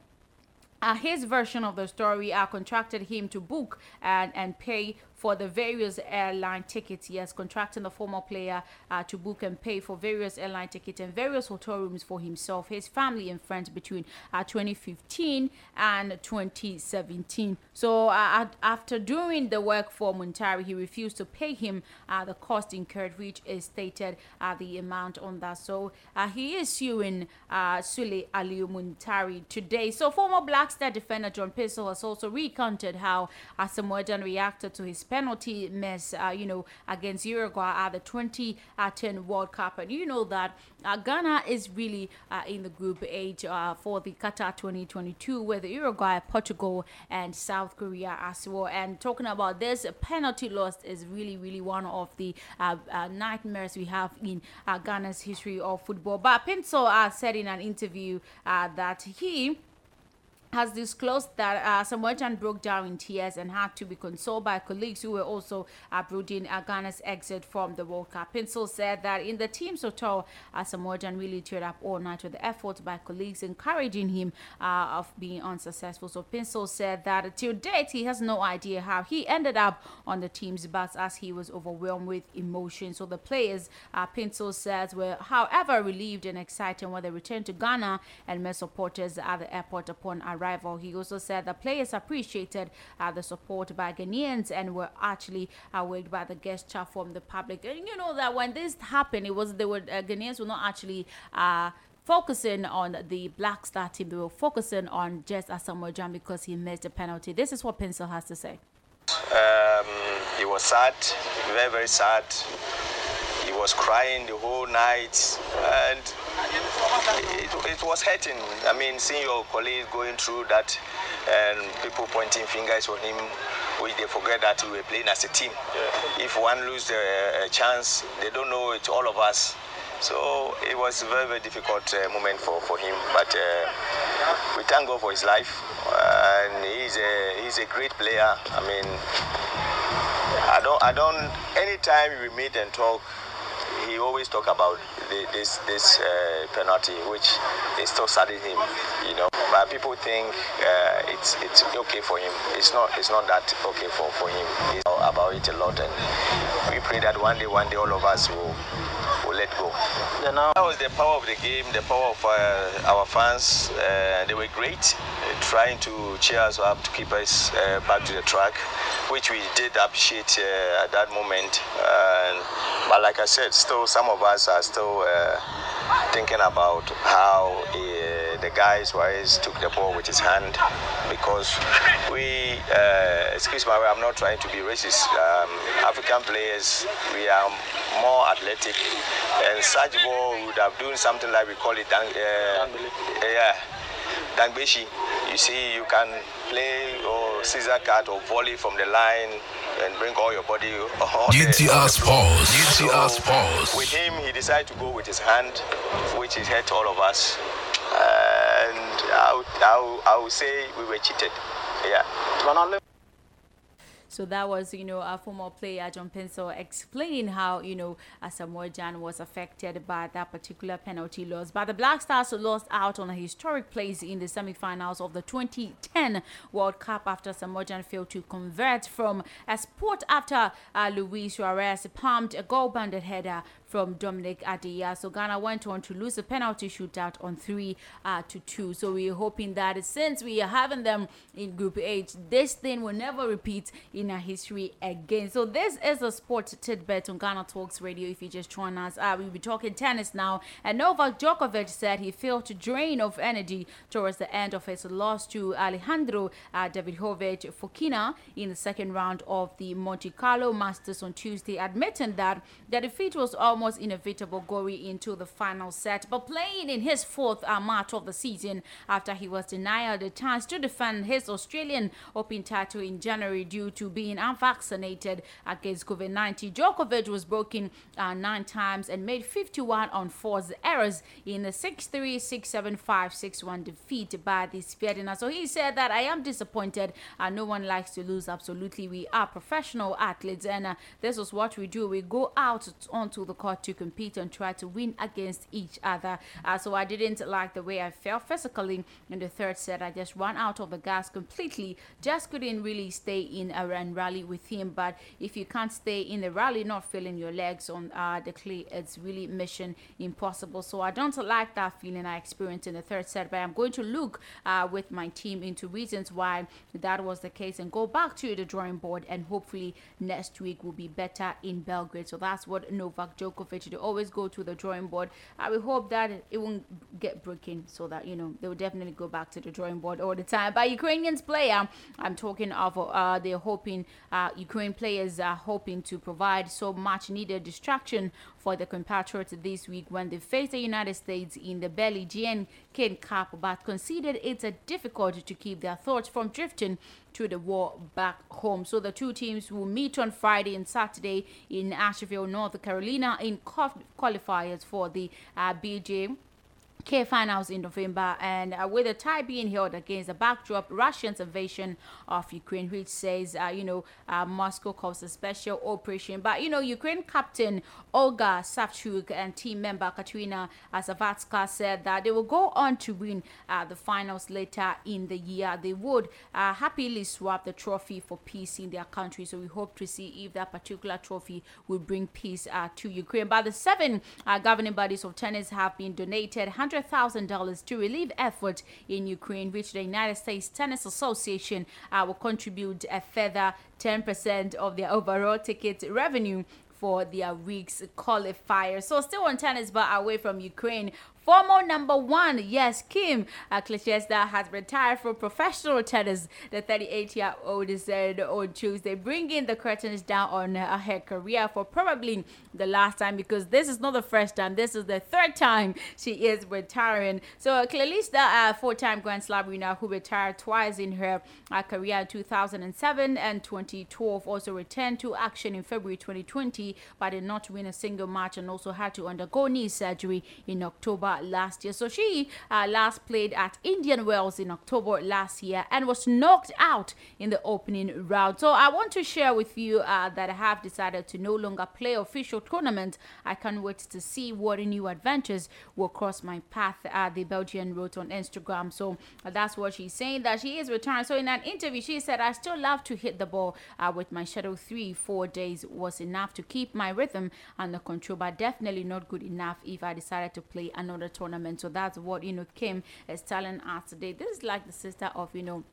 uh, his version of the story uh, contracted him to book and, and pay for the various airline tickets. He has contracted the former player uh, to book and pay for various airline tickets and various hotel rooms for himself, his family, and friends between uh, 2015 and 2017. So, uh, after doing the work for Muntari, he refused to pay him uh, the cost incurred, which is stated uh, the amount on that. So, uh, he is suing Sulley Ali Muntari today. So, former Black Star defender John Pantsil has also recounted how Asamoah reacted to his penalty miss, uh, you know, against Uruguay at the 2010 World Cup. And you know that uh, Ghana is really uh, in the group H uh, for the Qatar 2022 with Uruguay, Portugal, and South Korea as well. And talking about this, penalty loss is really, really one of the uh, nightmares we have in Ghana's history of football. But Pinto said in an interview that he has disclosed that uh, Asamoah Gyan broke down in tears and had to be consoled by colleagues who were also uh, brooding uh, Ghana's exit from the World Cup. Pantsil said that in the team's hotel, uh, Asamoah Gyan really cheered up all night with the efforts by colleagues encouraging him uh, of being unsuccessful. So Pantsil said that till date, he has no idea how he ended up on the team's bus as he was overwhelmed with emotion. So the players, uh, says, were however relieved and excited when they returned to Ghana and met supporters at the airport upon arrival arrival. He also said the players appreciated uh, the support by Ghanaians and were actually awed by the gesture from the public. And you know that when this happened, it was they were uh, Ghanaians were not actually. Uh, focusing on the Black Star team, they were focusing on just Asamoah Gyan because he missed a penalty. This is what Pantsil has to say. Um, he was sad, very, very sad. He was crying the whole night, and it, it was hurting. I mean, seeing your colleague going through that and people pointing fingers on him, which they forget that we were playing as a team. Yeah. If one loses a, a, chance, they don't know it's all of us. So it was a very, very difficult uh, moment for, for him. But uh, we thank God for his life. Uh, and he's a, he's a great player. I mean, I don't, I don't, anytime we meet and talk, he always talk about the, this this uh, penalty, which is still saddening him, you know. But people think uh, it's it's okay for him. It's not it's not that okay for, for him. He's about it a lot, and we pray that one day, one day, all of us will will let go. That was the power of the game, the power of uh, our fans. Uh, they were great, uh, trying to cheer us up to keep us uh, back to the track, which we did appreciate uh, at that moment. but like I said, still some of us are still uh, thinking about how the guys Wise took the ball with his hand because we, excuse me, I'm not trying to be racist. Um, African players, we are more athletic and such ball would have done something like we call it dang, uh, yeah, dangbeshi. You see, you can play or scissor cut or volley from the line and bring all your body. GTR Sports. GTR Sports. With him, he decided to go with his hand, which is hurt all of us. And I would, I would, I would say we were cheated. Yeah. So that was, you know, a former player, John Pantsil, explaining how, you know, Asamoah Gyan was affected by that particular penalty loss. But the Black Stars lost out on a historic place in the semi-finals of the 2010 World Cup after Asamoah Gyan failed to convert from a spot after uh, Luis Suarez palmed a goal-banded header from Dominic Adiyiah. So Ghana went on to lose a penalty shootout on 3 uh, to 2. So we're hoping that since we are having them in Group H, this thing will never repeat in our history again. So this is a sport tidbit on Ghana Talks Radio. If you just join us, uh, we'll be talking tennis now. And Novak Djokovic said he felt drained of energy towards the end of his loss to Alejandro uh, Davidovich Fokina in the second round of the Monte Carlo Masters on Tuesday, admitting that the defeat was almost almost inevitable going into the final set, but playing in his fourth uh, match of the season after he was denied the chance to defend his Australian Open title in January due to being unvaccinated against COVID 19. Djokovic was broken uh, nine times and made 51 on force errors in the 6 3, 6 7, 5, 6 1 defeat by the Ferdinand. So he said that I am disappointed. Uh, no one likes to lose, absolutely. We are professional athletes, and uh, this is what we do. We go out onto the court to compete and try to win against each other. Uh, so I didn't like the way I felt physically in the third set. I just ran out of the gas completely. Just couldn't really stay in a run rally with him. But if you can't stay in the rally, not feeling your legs on uh, the clay, it's really mission impossible. So I don't like that feeling I experienced in the third set. But I'm going to look uh, with my team into reasons why that was the case and go back to the drawing board. And hopefully next week will be better in Belgrade. So that's what Novak Djokovic Djokovic, they always go to the drawing board. I will hope that it won't get broken so that, you know, they will definitely go back to the drawing board all the time. But Ukrainians player, I'm talking of, uh, they're hoping, uh, Ukraine players are hoping to provide so much needed distraction for the compatriots this week when they face the United States in the Billie Jean King Cup, but conceded it's a difficult to keep their thoughts from drifting to the war back home. So the two teams will meet on Friday and Saturday in Asheville, North Carolina in qualifiers for the uh, BJ K finals in November, and uh, with the tie being held against the backdrop Russia's invasion of Ukraine, which says, uh, you know, uh, Moscow calls a special operation. But, you know, Ukraine captain Olga Savchuk and team member Katrina Zavatska said that they will go on to win uh, the finals later in the year. They would uh, happily swap the trophy for peace in their country. So we hope to see if that particular trophy will bring peace uh, to Ukraine. But the seven governing bodies of tennis have been donated $100,000 to relieve efforts in Ukraine, which the United States Tennis Association uh, will contribute a further 10% of their overall ticket revenue for their week's qualifier. So still on tennis, but away from Ukraine. Former number one, yes, Kim uh, has retired from professional tennis. The 38-year-old said on Tuesday, bringing the curtains down on her career for probably the last time because this is not the first time. This is the third time she is retiring. So uh, Clarissa, uh, four-time Grand Slam winner who retired twice in her uh, career in 2007 and 2012, also returned to action in February 2020, but did not win a single match and also had to undergo knee surgery in October last year. So she uh, last played at Indian Wells in October last year and was knocked out in the opening round. So I want to share with you uh, that I have decided to no longer play official tournament. I can't wait to see what new adventures will cross my path. Uh, the Belgian wrote on Instagram. So uh, that's what she's saying that she is retiring. So in an interview, she said, I still love to hit the ball uh, with my shadow three, four days was enough to keep my rhythm under control, but definitely not good enough if I decided to play another the tournament. So that's what, you know, Kim is telling us today. This is like the sister of, you know,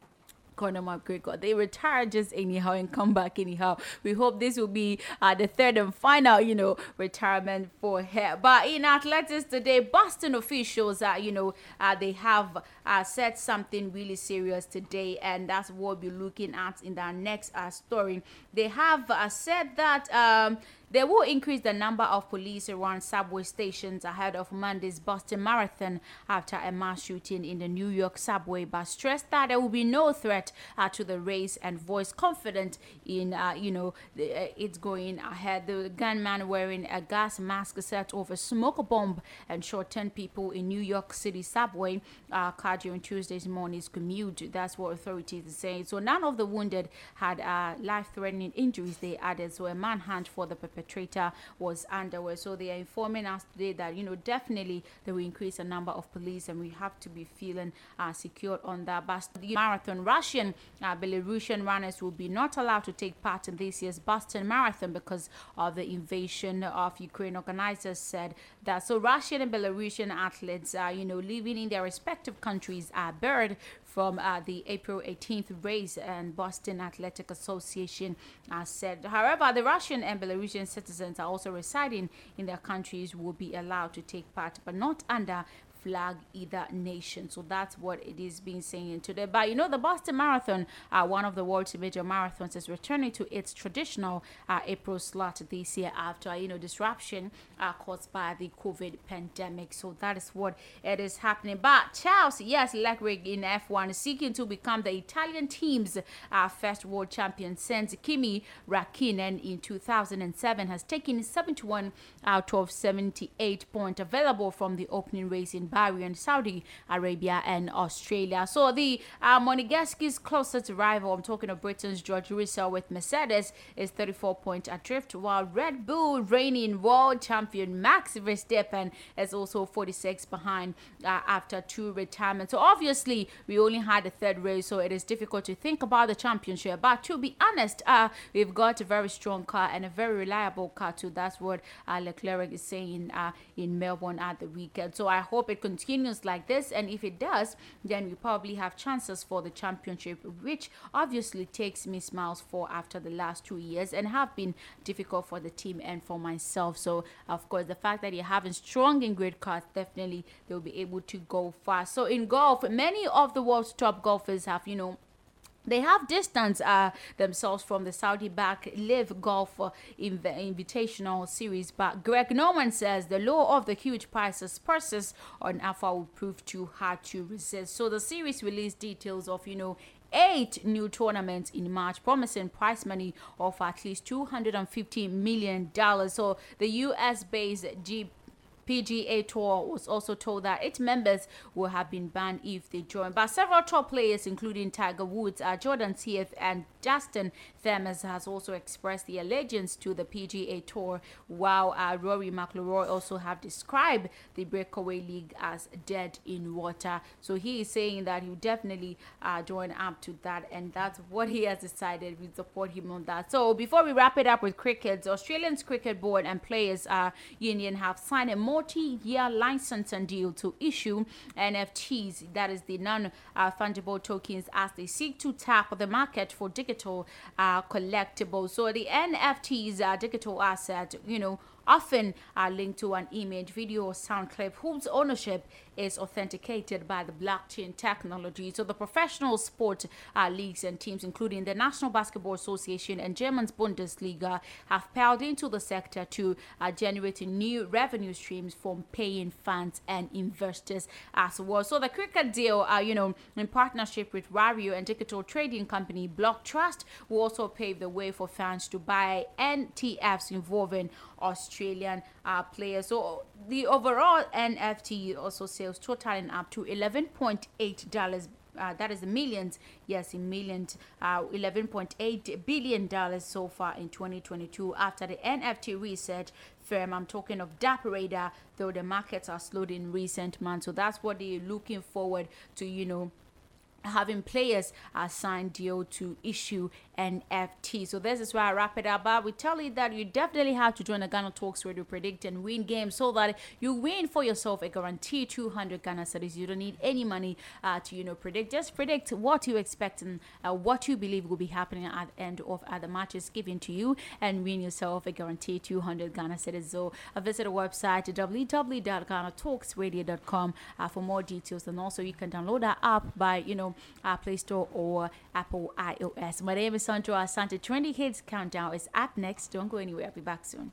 Conor McGregor. They retire just anyhow and come back anyhow. We hope this will be uh, the third and final, you know, retirement for her. But in athletics today, Boston officials, uh, you know, uh, they have uh, said something really serious today, and that's what we'll be looking at in our next uh, story. They have uh, said that. Um, they will increase the number of police around subway stations ahead of Monday's Boston Marathon after a mass shooting in the New York subway, but stressed that there will be no threat uh, to the race and voiced confident in, uh, you know, the, uh, it's going ahead. The gunman wearing a gas mask set off a smoke bomb and shot 10 people in New York City subway uh, car during Tuesday's morning's commute. That's what authorities are saying. So none of the wounded had uh, life-threatening injuries, they added. So a manhunt for the perpetrator was underway. So they are informing us today that, you know, definitely they will increase the number of police and we have to be feeling uh, secure on that. The marathon, Russian, uh, Belarusian runners will be not allowed to take part in this year's Boston Marathon because of the invasion of Ukraine. Organizers said that so Russian and Belarusian athletes, uh, you know, living in their respective countries are barred from uh, the April 18th race and Boston Athletic Association uh, said. However, the Russian and Belarusian citizens are also residing in their countries will be allowed to take part, but not under flag either nation. So that's what it is being saying today. But you know, the Boston Marathon, uh, one of the world's major marathons, is returning to its traditional uh, April slot this year after you know disruption uh, caused by the COVID pandemic. So that is what it is happening. But Charles, yes, Leclerc in F1 seeking to become the Italian team's uh, first world champion since Kimi Raikkonen in 2007 has taken 71 out of 78 points available from the opening race in Bahrain, Saudi Arabia, and Australia. So the uh, Monegasque's closest rival, I'm talking of Britain's George Russell with Mercedes, is 34 points adrift, while Red Bull reigning world champion Max Verstappen is also 46 behind uh, after two retirements. So obviously we only had a third race, so it is difficult to think about the championship. But to be honest, uh, we've got a very strong car and a very reliable car too. That's what uh, Leclerc is saying uh, in Melbourne at the weekend. So I hope it continues like this, and if it does, then we probably have chances for the championship, which obviously takes miss smiles for after the last two years and have been difficult for the team and for myself. So of course, the fact that you're having strong and great cars, definitely they'll be able to go fast. So in golf, many of the world's top golfers have, you know, they have distanced uh, themselves from the Saudi-backed LIV Golf uh, Inv- Invitational Series, but Greg Norman says the law of the huge prices purses on Alpha will prove too hard to resist. So the series released details of, you know, eight new tournaments in March, promising prize money of at least $250 million. So the US-based G PGA Tour was also told that its members will have been banned if they join. But several top players, including Tiger Woods, uh, Jordan Spieth, and Justin Thomas, has also expressed their allegiance to the PGA Tour, while uh, Rory McIlroy also have described the breakaway league as dead in water. So he is saying that he definitely uh, join up to that, and that's what he has decided. We support him on that. So before we wrap it up with cricket, the Australians Cricket Board and Players uh, Union have signed a multi-year licensing deal to issue NFTs, that is the non-fungible tokens, as they seek to tap the market for digital uh, collectibles. So the NFTs are digital asset, you know, often are linked to an image, video, or sound clip whose ownership is authenticated by the blockchain technology. So the professional sport uh, leagues and teams, including the National Basketball Association and German's Bundesliga, have piled into the sector to uh, generate new revenue streams from paying fans and investors as well. So the cricket deal, uh, you know, in partnership with Rario and digital trading company Block Trust, will also pave the way for fans to buy NTFs involving Australian uh, players. So the overall NFT also sales totaling up to $11.8. Uh, that is the millions, yes, in millions, uh, 11.8 billion dollars so far in 2022. After the NFT research firm, I'm talking of Dapper though the markets are slowed in recent months. So that's what they're looking forward to, you know, having players uh, sign deal to issue NFT. So this is why I wrap it up. But we tell you that you definitely have to join the Ghana Talks Radio Predict and Win game so that you win for yourself a guaranteed 200 Ghana cedis. You don't need any money uh, to you know predict. Just predict what you expect and uh, what you believe will be happening at the end of uh, the matches given to you and win yourself a guaranteed 200 Ghana cedis. So uh, visit our website www.ghanatalksradio.com uh, for more details and also you can download that app by you know uh, Play Store or Apple iOS. My name is Sandro Santa 20 Hits Countdown is up next. Don't go anywhere. I'll be back soon.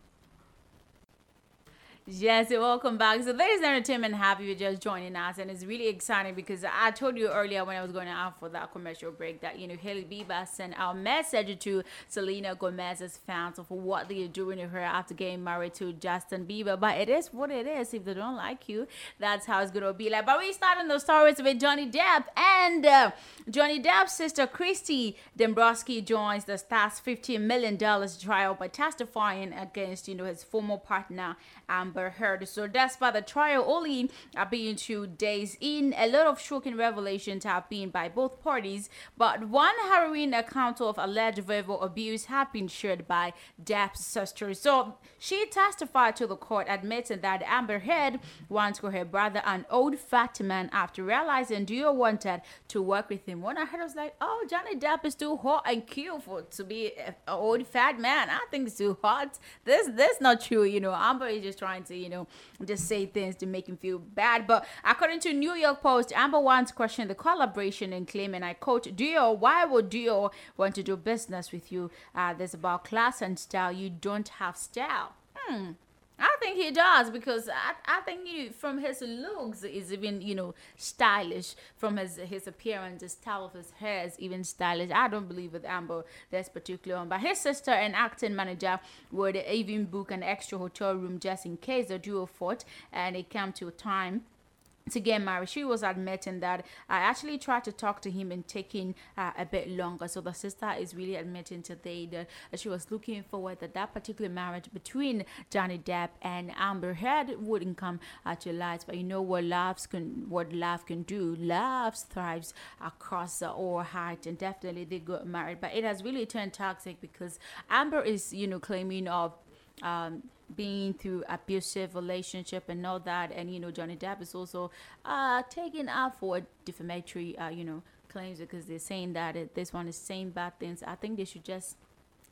Yes, welcome back. So, ladies and entertainment, happy you're just joining us, and it's really exciting because I told you earlier when I was going out for that commercial break that you know Hailey Bieber sent our message to Selena Gomez's fans of what they're doing to her after getting married to Justin Bieber. But it is what it is. If they don't like you, that's how it's gonna be like. But we starting the stories with Johnny Depp and uh, Johnny Depp's sister Christi Dembrowski joins the star's fifteen million dollars trial by testifying against you know his former partner Amber Heard. So despite the trial only uh, being two days in, a lot of shocking revelations have been by both parties. But one harrowing account of alleged verbal abuse have been shared by Depp's sister. So she testified to the court admitting that Amber Heard once called her brother an old fat man after realizing Dior wanted to work with him. When I heard, I was like, oh, Johnny Depp is too hot and cute for to be an old fat man. I think it's too hot. This this not true. You know, Amber is just trying to you know, just say things to make him feel bad. But according to New York Post, Amber once questioned the collaboration and claiming, I quote, Dior, why would Dior want to do business with you? Uh, this about class and style. You don't have style. Hmm. I think he does because I, I think you from his looks is even you know stylish from his his appearance, the style of his hair is even stylish. I don't believe with Amber that's particular one, but his sister and acting manager would even book an extra hotel room just in case the duo fought, and it came to a time to get married. She was admitting that I actually tried to talk to him and taking uh, a bit longer. So the sister is really admitting today that she was looking forward that that particular marriage between Johnny Depp and Amber Heard wouldn't come uh, to light. But you know what love can what love can do. Love thrives across uh, all height, and definitely they got married. But it has really turned toxic because Amber is you know claiming of um, being through abusive relationship and all that. And you know johnny depp is also uh taking out for defamatory uh you know claims because they're saying that it, this one is saying bad things. I think they should just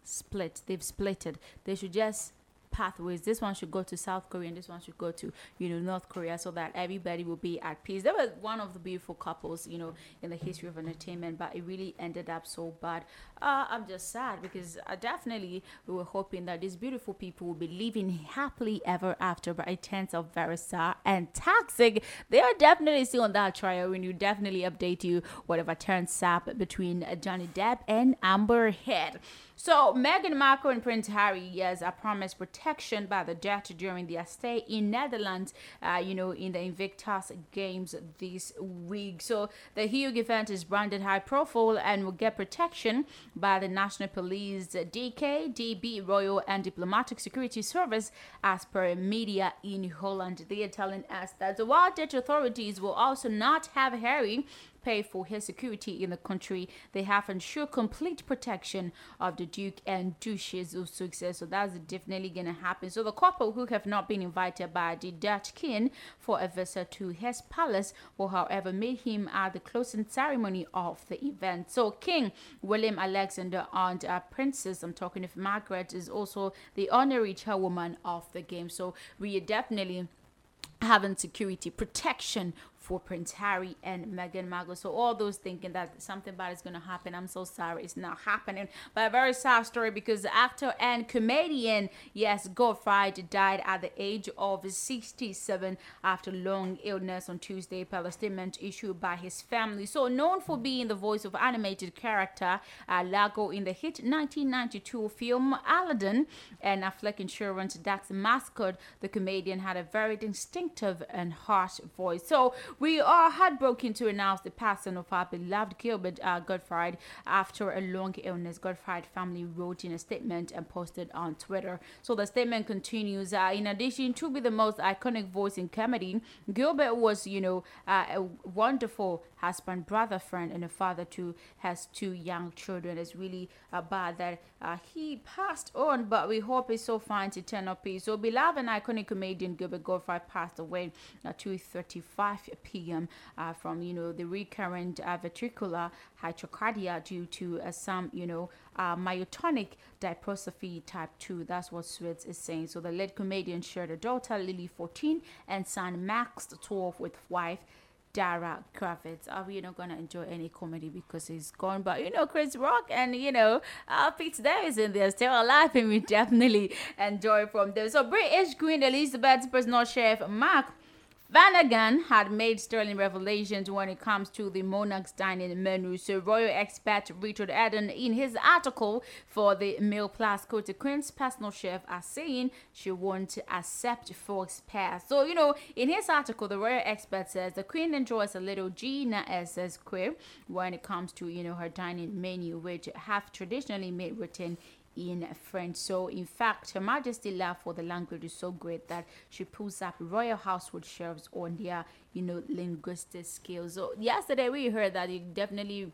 split. They've splitted. They should just pathways. This one should go to South Korea and this one should go to, you know, North Korea so that everybody will be at peace. They were one of the beautiful couples, you know, in the history of entertainment, but it really ended up so bad. Uh, I'm just sad because uh, definitely we were hoping that these beautiful people will be living happily ever after, but it turns out very sad and toxic. They are definitely still on that trial and you definitely update you whatever turns sap between uh, Johnny Depp and Amber Heard. So Meghan Markle and Prince Harry, yes, are promised protection by the judge during their stay in Netherlands, uh, you know, in the Invictus Games this week. So the huge event is branded high profile and will get protection by the National Police, DK, DB, Royal and Diplomatic Security Service, as per media in Holland. They are telling us that the Wild Dutch authorities will also not have Harry pay for his security in the country. They have ensured complete protection of the Duke and Duchess of Sussex. So that's definitely going to happen. So the couple who have not been invited by the Dutch king for a visit to his palace will, however, meet him at the closing ceremony of the event. So King William Alexander and uh, Princess, I'm talking of Margaret, is also the honorary chairwoman of the game. So we are definitely having security protection for Prince Harry and Meghan Markle. So all those thinking that something bad is going to happen, I'm so sorry, it's not happening. But a very sad story because actor and comedian, yes, Gottfried died at the age of 67 after long illness on Tuesday per statement issued by his family. So known for being the voice of animated character uh, Iago in the hit 1992 film Aladdin and Aflac Insurance That's mascot, the comedian had a very distinctive and harsh voice. So we are heartbroken to announce the passing of our beloved Gilbert uh, Gottfried after a long illness. Gottfried family wrote in a statement and posted on Twitter. So the statement continues. Uh, in addition to be the most iconic voice in comedy, Gilbert was, you know, uh, a wonderful husband, brother, friend, and a father too has two young children. It's really uh, bad that uh, he passed on, but we hope he's so fine to turn up peace. So beloved and iconic comedian Gilbert Gottfried passed away at 2:35 p.m. Uh, from you know the recurrent uh, ventricular tachycardia due to uh, some you know uh, myotonic dystrophy type 2. That's what Swiss is saying. So the late comedian shared a daughter, Lily, 14, and son, Max, 12, with wife Dara Kravitz. Are we not gonna enjoy any comedy because he's gone? But you know, Chris Rock and you know, uh, Pete Davidson, they're still alive, and we definitely enjoy from them. So British Queen Elizabeth's personal chef Mark Flanagan had made sterling revelations when it comes to the monarch's dining menu. So, royal expert Richard Eden, in his article for the Mail Plus, the Queen's personal chef as saying she won't accept false pairs. So, you know, in his article, the royal expert says the Queen enjoys a little Gina SS queer when it comes to, you know, her dining menu, which have traditionally made written in French. So, in fact, Her Majesty love for the language is so great that she pulls up royal household shelves on their, you know, linguistic skills. So, yesterday we heard that it definitely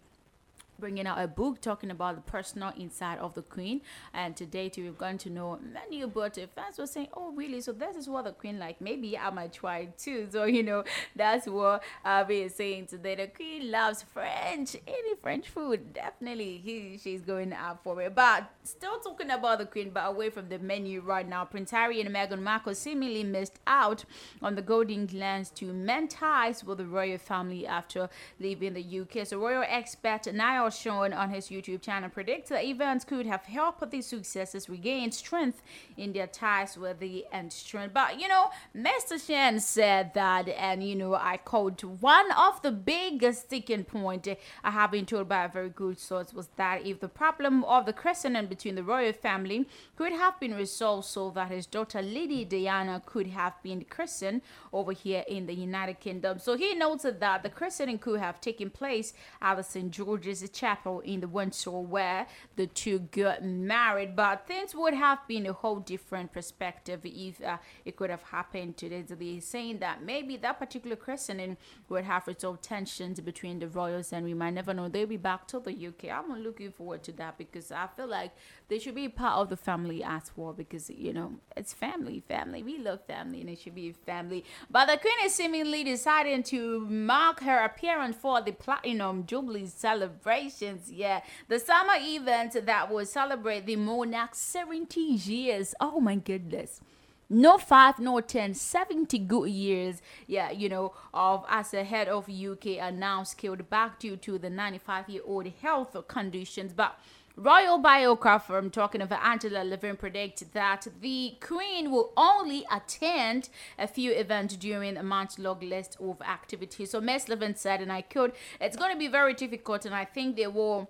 bringing out a book talking about the personal inside of the queen. And today too we've gotten to know many about it. Fans were saying oh really? So this is what the queen like? Maybe i might try too. So you know that's what i've been saying today. The queen loves french. Any french food definitely he she's going out for it. But still talking about the queen but away from the menu right now. Prince harry and meghan markle seemingly missed out on the golden glance to mend ties with the royal family after leaving the uk so royal expert Neil Sean on his YouTube channel predicts that events could have helped the Sussexes regain strength in their ties with the strength. But you know, Mr. Sean said that, and you know, I quote, one of the biggest sticking point I have been told by a very good source was that if the problem of the christening between the royal family could have been resolved so that his daughter Lady Diana could have been christened over here in the United Kingdom. So he noted that the christening could have taken place at the St. George's chapel in the Windsor where the two got married. But things would have been a whole different perspective if uh, it could have happened today. They're saying that maybe that particular christening would have resolved tensions between the royals, and we might never know. They'll be back to the UK. I'm looking forward to that because I feel like they should be part of the family as well because you know it's family, family. We love family, and it should be family. But the queen is seemingly deciding to mark her appearance for the platinum jubilee celebrations. Yeah, the summer event that will celebrate the monarch's 70 years. Oh my goodness no five, no ten, 70 good years, yeah, you know, of as a head of UK are now scaled back due to the 95 year old health conditions. But Royal biographer, I'm talking of Angela Levin, predicts that the Queen will only attend a few events during a month long list of activities. So Ms. Levin said, and I quote, it's going to be very difficult, and I think they will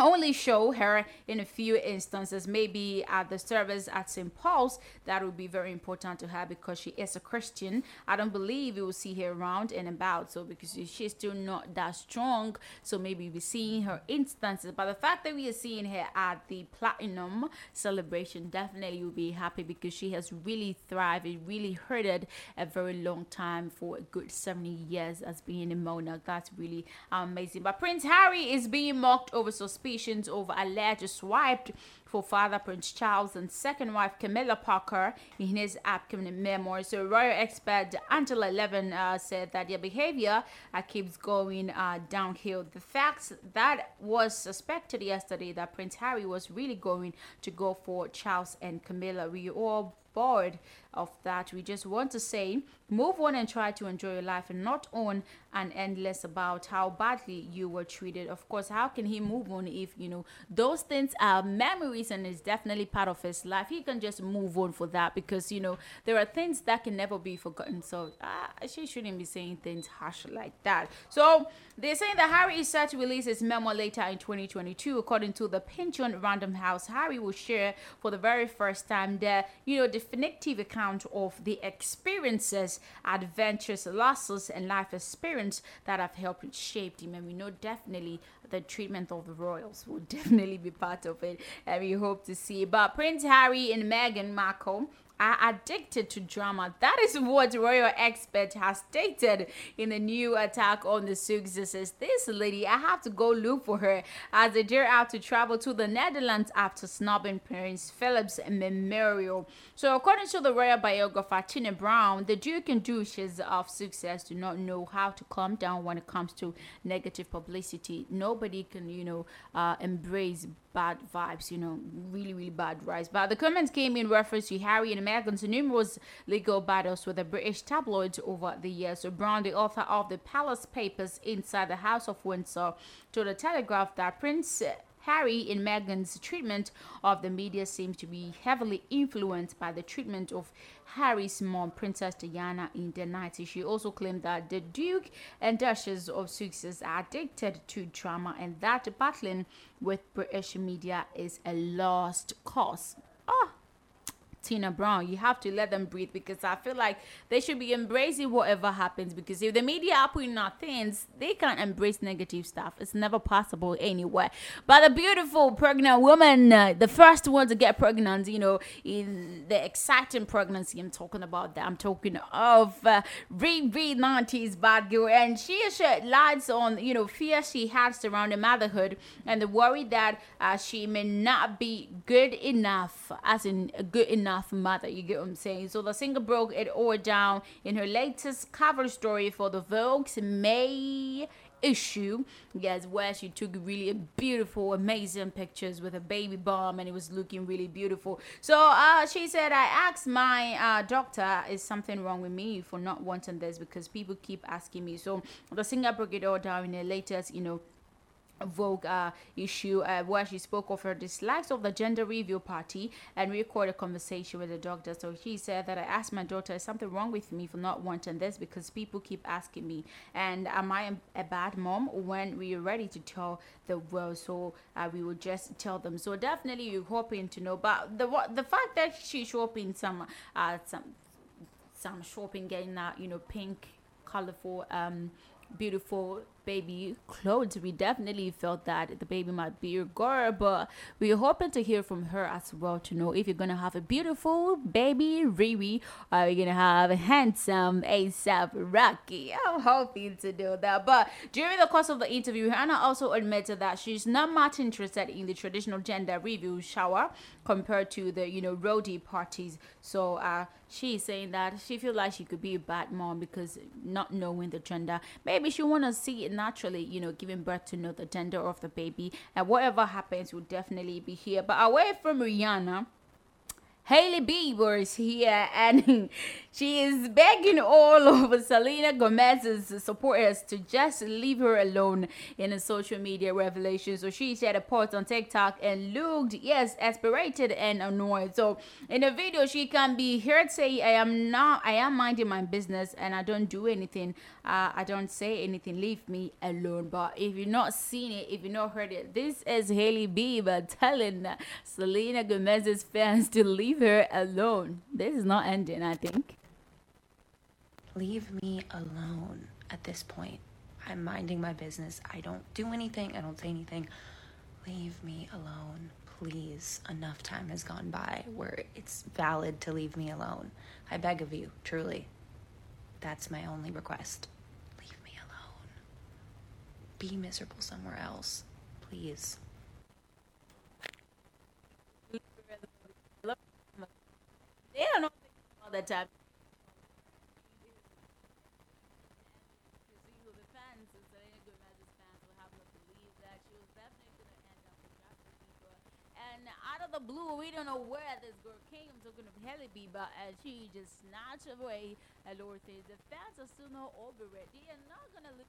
only show her in a few instances, maybe at the service at St. Paul's. That would be very important to her because she is a Christian. I don't believe you will see her around and about, so because she's still not that strong, so maybe we're seeing her instances. But the fact that we are seeing her at the platinum celebration, definitely will be happy because she has really thrived, it really hurted a very long time for a good 70 years as being a monarch. That's really amazing. But Prince Harry is being mocked over suspicion suspicions over alleged swiped for father Prince Charles and second wife Camilla Parker in his upcoming memoir. So royal expert Angela Levin uh, said that their behavior uh, keeps going uh, downhill. The facts that was suspected yesterday that Prince Harry was really going to go for Charles and Camilla. We all bored of that. We just want to say move on and try to enjoy your life and not on and endless about how badly you were treated. Of course, how can he move on if you know those things are memories and is definitely part of his life? He can just move on for that because you know there are things that can never be forgotten. So uh, she shouldn't be saying things harsh like that. So they're saying that Harry is set to release his memoir later in 2022, according to the Penguin Random House. Harry will share for the very first time the you know definitive account of the experiences, adventures, losses, and life experience that have helped shape him. And we know definitely the treatment of the royals will definitely be part of it. And we hope to see. But Prince Harry and Meghan Markle are addicted to drama. That is what royal expert has stated in a new attack on the Sussexes. This lady, I have to go look for her as they dare out to travel to the Netherlands after snubbing Prince Philip's memorial. So, according to the royal biographer Tina Brown, the Duke and Duchess of Sussex do not know how to calm down when it comes to negative publicity. Nobody can, you know, uh, embrace bad vibes, you know, really, really bad vibes. But the comments came in reference to Harry and Meghan's numerous legal battles with the British tabloids over the years. So Brown, the author of the Palace Papers Inside the House of Windsor, told the Telegraph that Prince Harry and Meghan's treatment of the media seems to be heavily influenced by the treatment of Harry's mom, Princess Diana, in the 90s. She also claimed that the Duke and Duchess of Sussex are addicted to drama and that battling with British media is a lost cause. Oh, Tina Brown. You have to let them breathe because I feel like they should be embracing whatever happens because if the media are putting out things, they can't embrace negative stuff. It's never possible anywhere. But the beautiful pregnant woman, uh, the first one to get pregnant, you know, in the exciting pregnancy I'm talking about that. I'm talking of uh, Riri 90s bad girl and she shed lights on, you know, fear she has surrounding motherhood and the worry that uh, she may not be good enough, as in good enough enough mother. You get what I'm saying? So the singer broke it all down in her latest cover story for the Vogue's May issue yes where she took really beautiful amazing pictures with a baby bomb and it was looking really beautiful so uh, she said i asked my uh, doctor is something wrong with me for not wanting this because people keep asking me so the singer broke it all down in her latest you know Vogue uh, issue uh, where she spoke of her dislikes of the gender review party and recorded a conversation with the doctor. So she said that I asked my daughter, is something wrong with me for not wanting this? Because people keep asking me, and am I a bad mom? When we are ready to tell the world, so uh, we will just tell them. So definitely, you're hoping to know. But the the fact that she's shopping some uh, some some shopping, getting that you know pink, colorful, um, beautiful baby clothes. We definitely felt that the baby might be your girl, but we're hoping to hear from her as well to know if you're gonna have a beautiful baby Riri or you're gonna have a handsome ASAP Rocky. I'm hoping to do that. But during the course of the interview, Hannah also admitted that she's not much interested in the traditional gender review shower compared to the you know roadie parties. So uh she's saying that she feels like she could be a bad mom because not knowing the gender. Maybe she wanna see naturally, you know, giving birth to know the gender of the baby. And whatever happens will definitely be here. But away from Rihanna, Hailey Bieber is here and she is begging all of Selena Gomez's supporters to just leave her alone in a social media revelation. So she shared a post on TikTok and looked, yes, aspirated and annoyed. So in the video, she can be heard say, I am not, I am minding my business and I don't do anything. Uh, I don't say anything. Leave me alone. But if you're not seen it, if you're not heard it, this is Hailey Bieber telling Selena Gomez's fans to leave her alone. This is not ending, I think. Leave me alone at this point. I'm minding my business. I don't do anything. I don't say anything. Leave me alone. Please. Enough time has gone by where it's valid to leave me alone. I beg of you, truly. That's my only request. Be miserable somewhere else. Please. They don't know all the time. And out of the blue, we don't know where this girl came. Talking of Hailey Bieber, and she just snatched away a Lord says the fans are still not over it. They are not gonna live.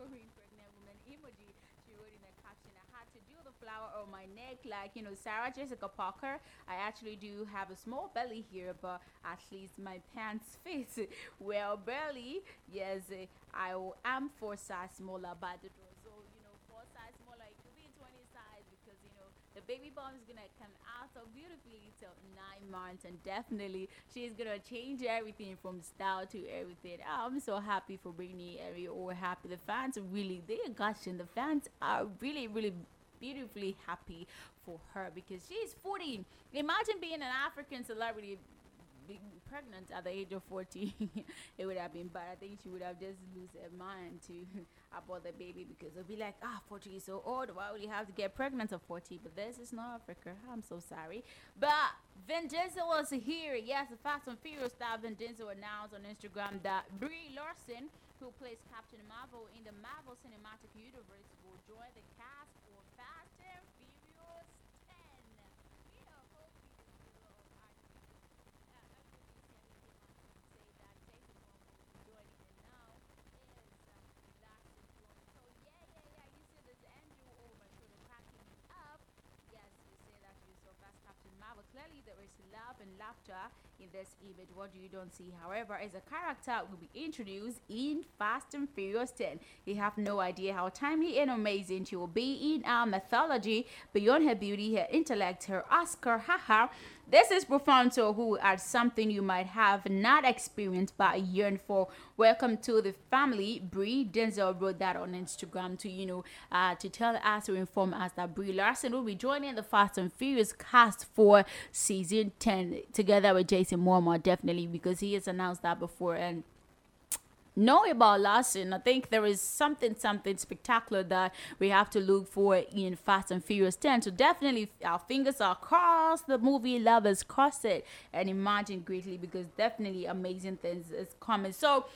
Showing pregnant woman emoji. She wrote in the caption, I had to do the flower on my neck. Like, you know, Sarah Jessica Parker, I actually do have a small belly here, but at least my pants fit. well, belly, yes, I am for size smaller but the baby Bomb is gonna come out so beautifully till nine months and definitely she's gonna change everything from style to everything oh, i'm so happy for britney and we're all happy the fans are really they are gushing the fans are really really beautifully happy for her because she's 40. Imagine being an African celebrity pregnant at the age of 40 it would have been bad. I think she would have just lose her mind to about the baby because it'll be like ah 40 is so old. Why would you have to get pregnant at 40 but this is not africa. I'm so sorry. But Vin Diesel was here. Yes the fast and furious star Vin Diesel announced on instagram that brie larson who plays captain marvel in the marvel cinematic universe will join the cast for fast and furious 10 we are hoping Marvel. Clearly, there is love and laughter in this image. What you don't see, however, is a character who will be introduced in Fast and Furious 10. You have no idea how timely and amazing she will be in our mythology. Beyond her beauty, her intellect, her Oscar, haha. This is Profonto, who adds something you might have not experienced but yearn for. Welcome to the family. Brie Denzel wrote that on Instagram to you know uh, to tell us to inform us that Brie Larson will be joining the Fast and Furious cast for season 10 together with Jason Momoa definitely because he has announced that before and know about Larson. I think there is something, something spectacular that we have to look for in Fast and Furious 10. So definitely, our fingers are crossed. The movie lovers cross it and imagine greatly because definitely amazing things is coming. So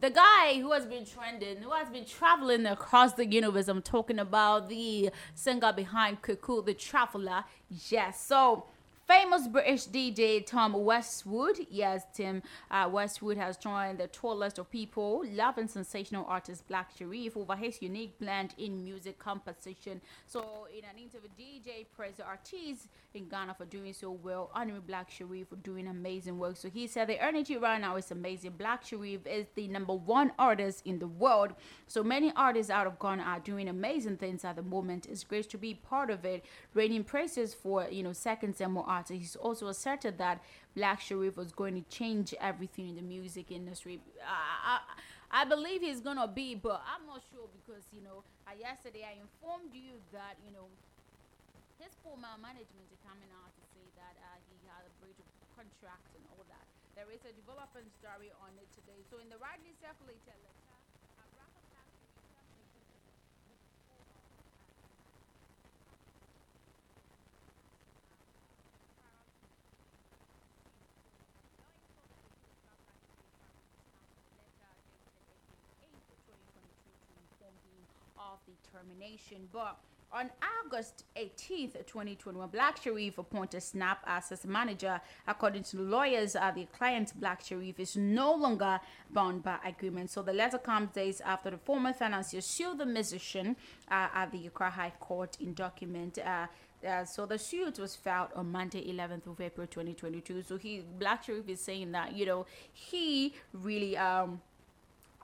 the guy who has been trending, who has been traveling across the universe, I'm talking about the singer behind Kwaku, the Traveler. Yes, so famous British DJ Tom Westwood. Yes, Tim uh, Westwood has joined the tour list of people loving sensational artist Black Sherif over his unique blend in music composition. So, in an interview, DJ praised the artist in Ghana for doing so well, honoring Black Sherif for doing amazing work. So, he said the energy right now is amazing. Black Sherif is the number one artist in the world. So, many artists out of Ghana are doing amazing things at the moment. It's great to be part of it. Raining praises for, you know, second and more artists. He's also asserted that Black Sherif was going to change everything in the music industry. I, I, I believe he's gonna be, but I'm not sure because you know, uh, yesterday I informed you that you know his former management is coming out to say that uh, he had a breach of contract and all that. There is a development story on it today. So in the widely circulated letter. uh, Rapper Black Sherif of the termination. But on August 18th, 2021, Black Sherif appointed Snap as his manager. According to lawyers, uh, the client Black Sherif is no longer bound by agreement. So the letter comes days after the former financier sued the musician uh, at the Accra High Court in document. Uh, uh, so the suit was filed on Monday, 11th of April, 2022. So he, Black Sherif, is saying that you know he really um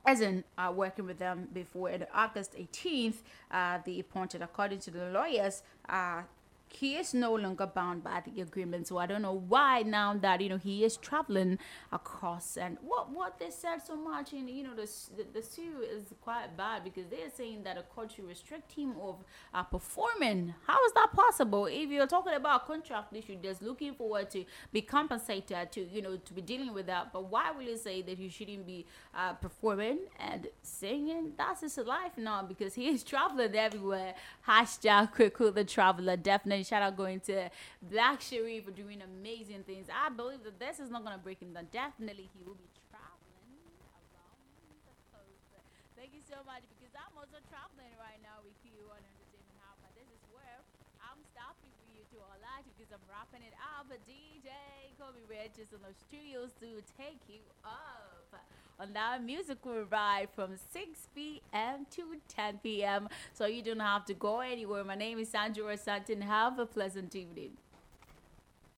hasn't uh, working with them before. And August 18th, uh, they appointed, according to the lawyers, uh, he is no longer bound by the agreement. So I don't know why now that you know he is traveling across and what what they said so much in you know the the, sue is quite bad because they're saying that a court should restrict him of uh, performing. How is that possible? If you're talking about a contract issue, just looking forward to be compensated to you know to be dealing with that. But why will you say that he shouldn't be uh, performing and singing? That's his life now because he is traveling everywhere. Hashtag Kwaku the Traveler definitely shout out going to Black Sherif for doing amazing things. I believe that this is not gonna break him down. Definitely he will be traveling around the coast. Thank you so much because I'm also traveling right now with you on Entertainment Hub. But this is where I'm stopping for you to all that because I'm wrapping it up. DJ Kobe Regis in the studios to take you up on that musical ride from 6 p.m. to 10 p.m. So you don't have to go anywhere. My name is Sandra Santin. Have a pleasant evening.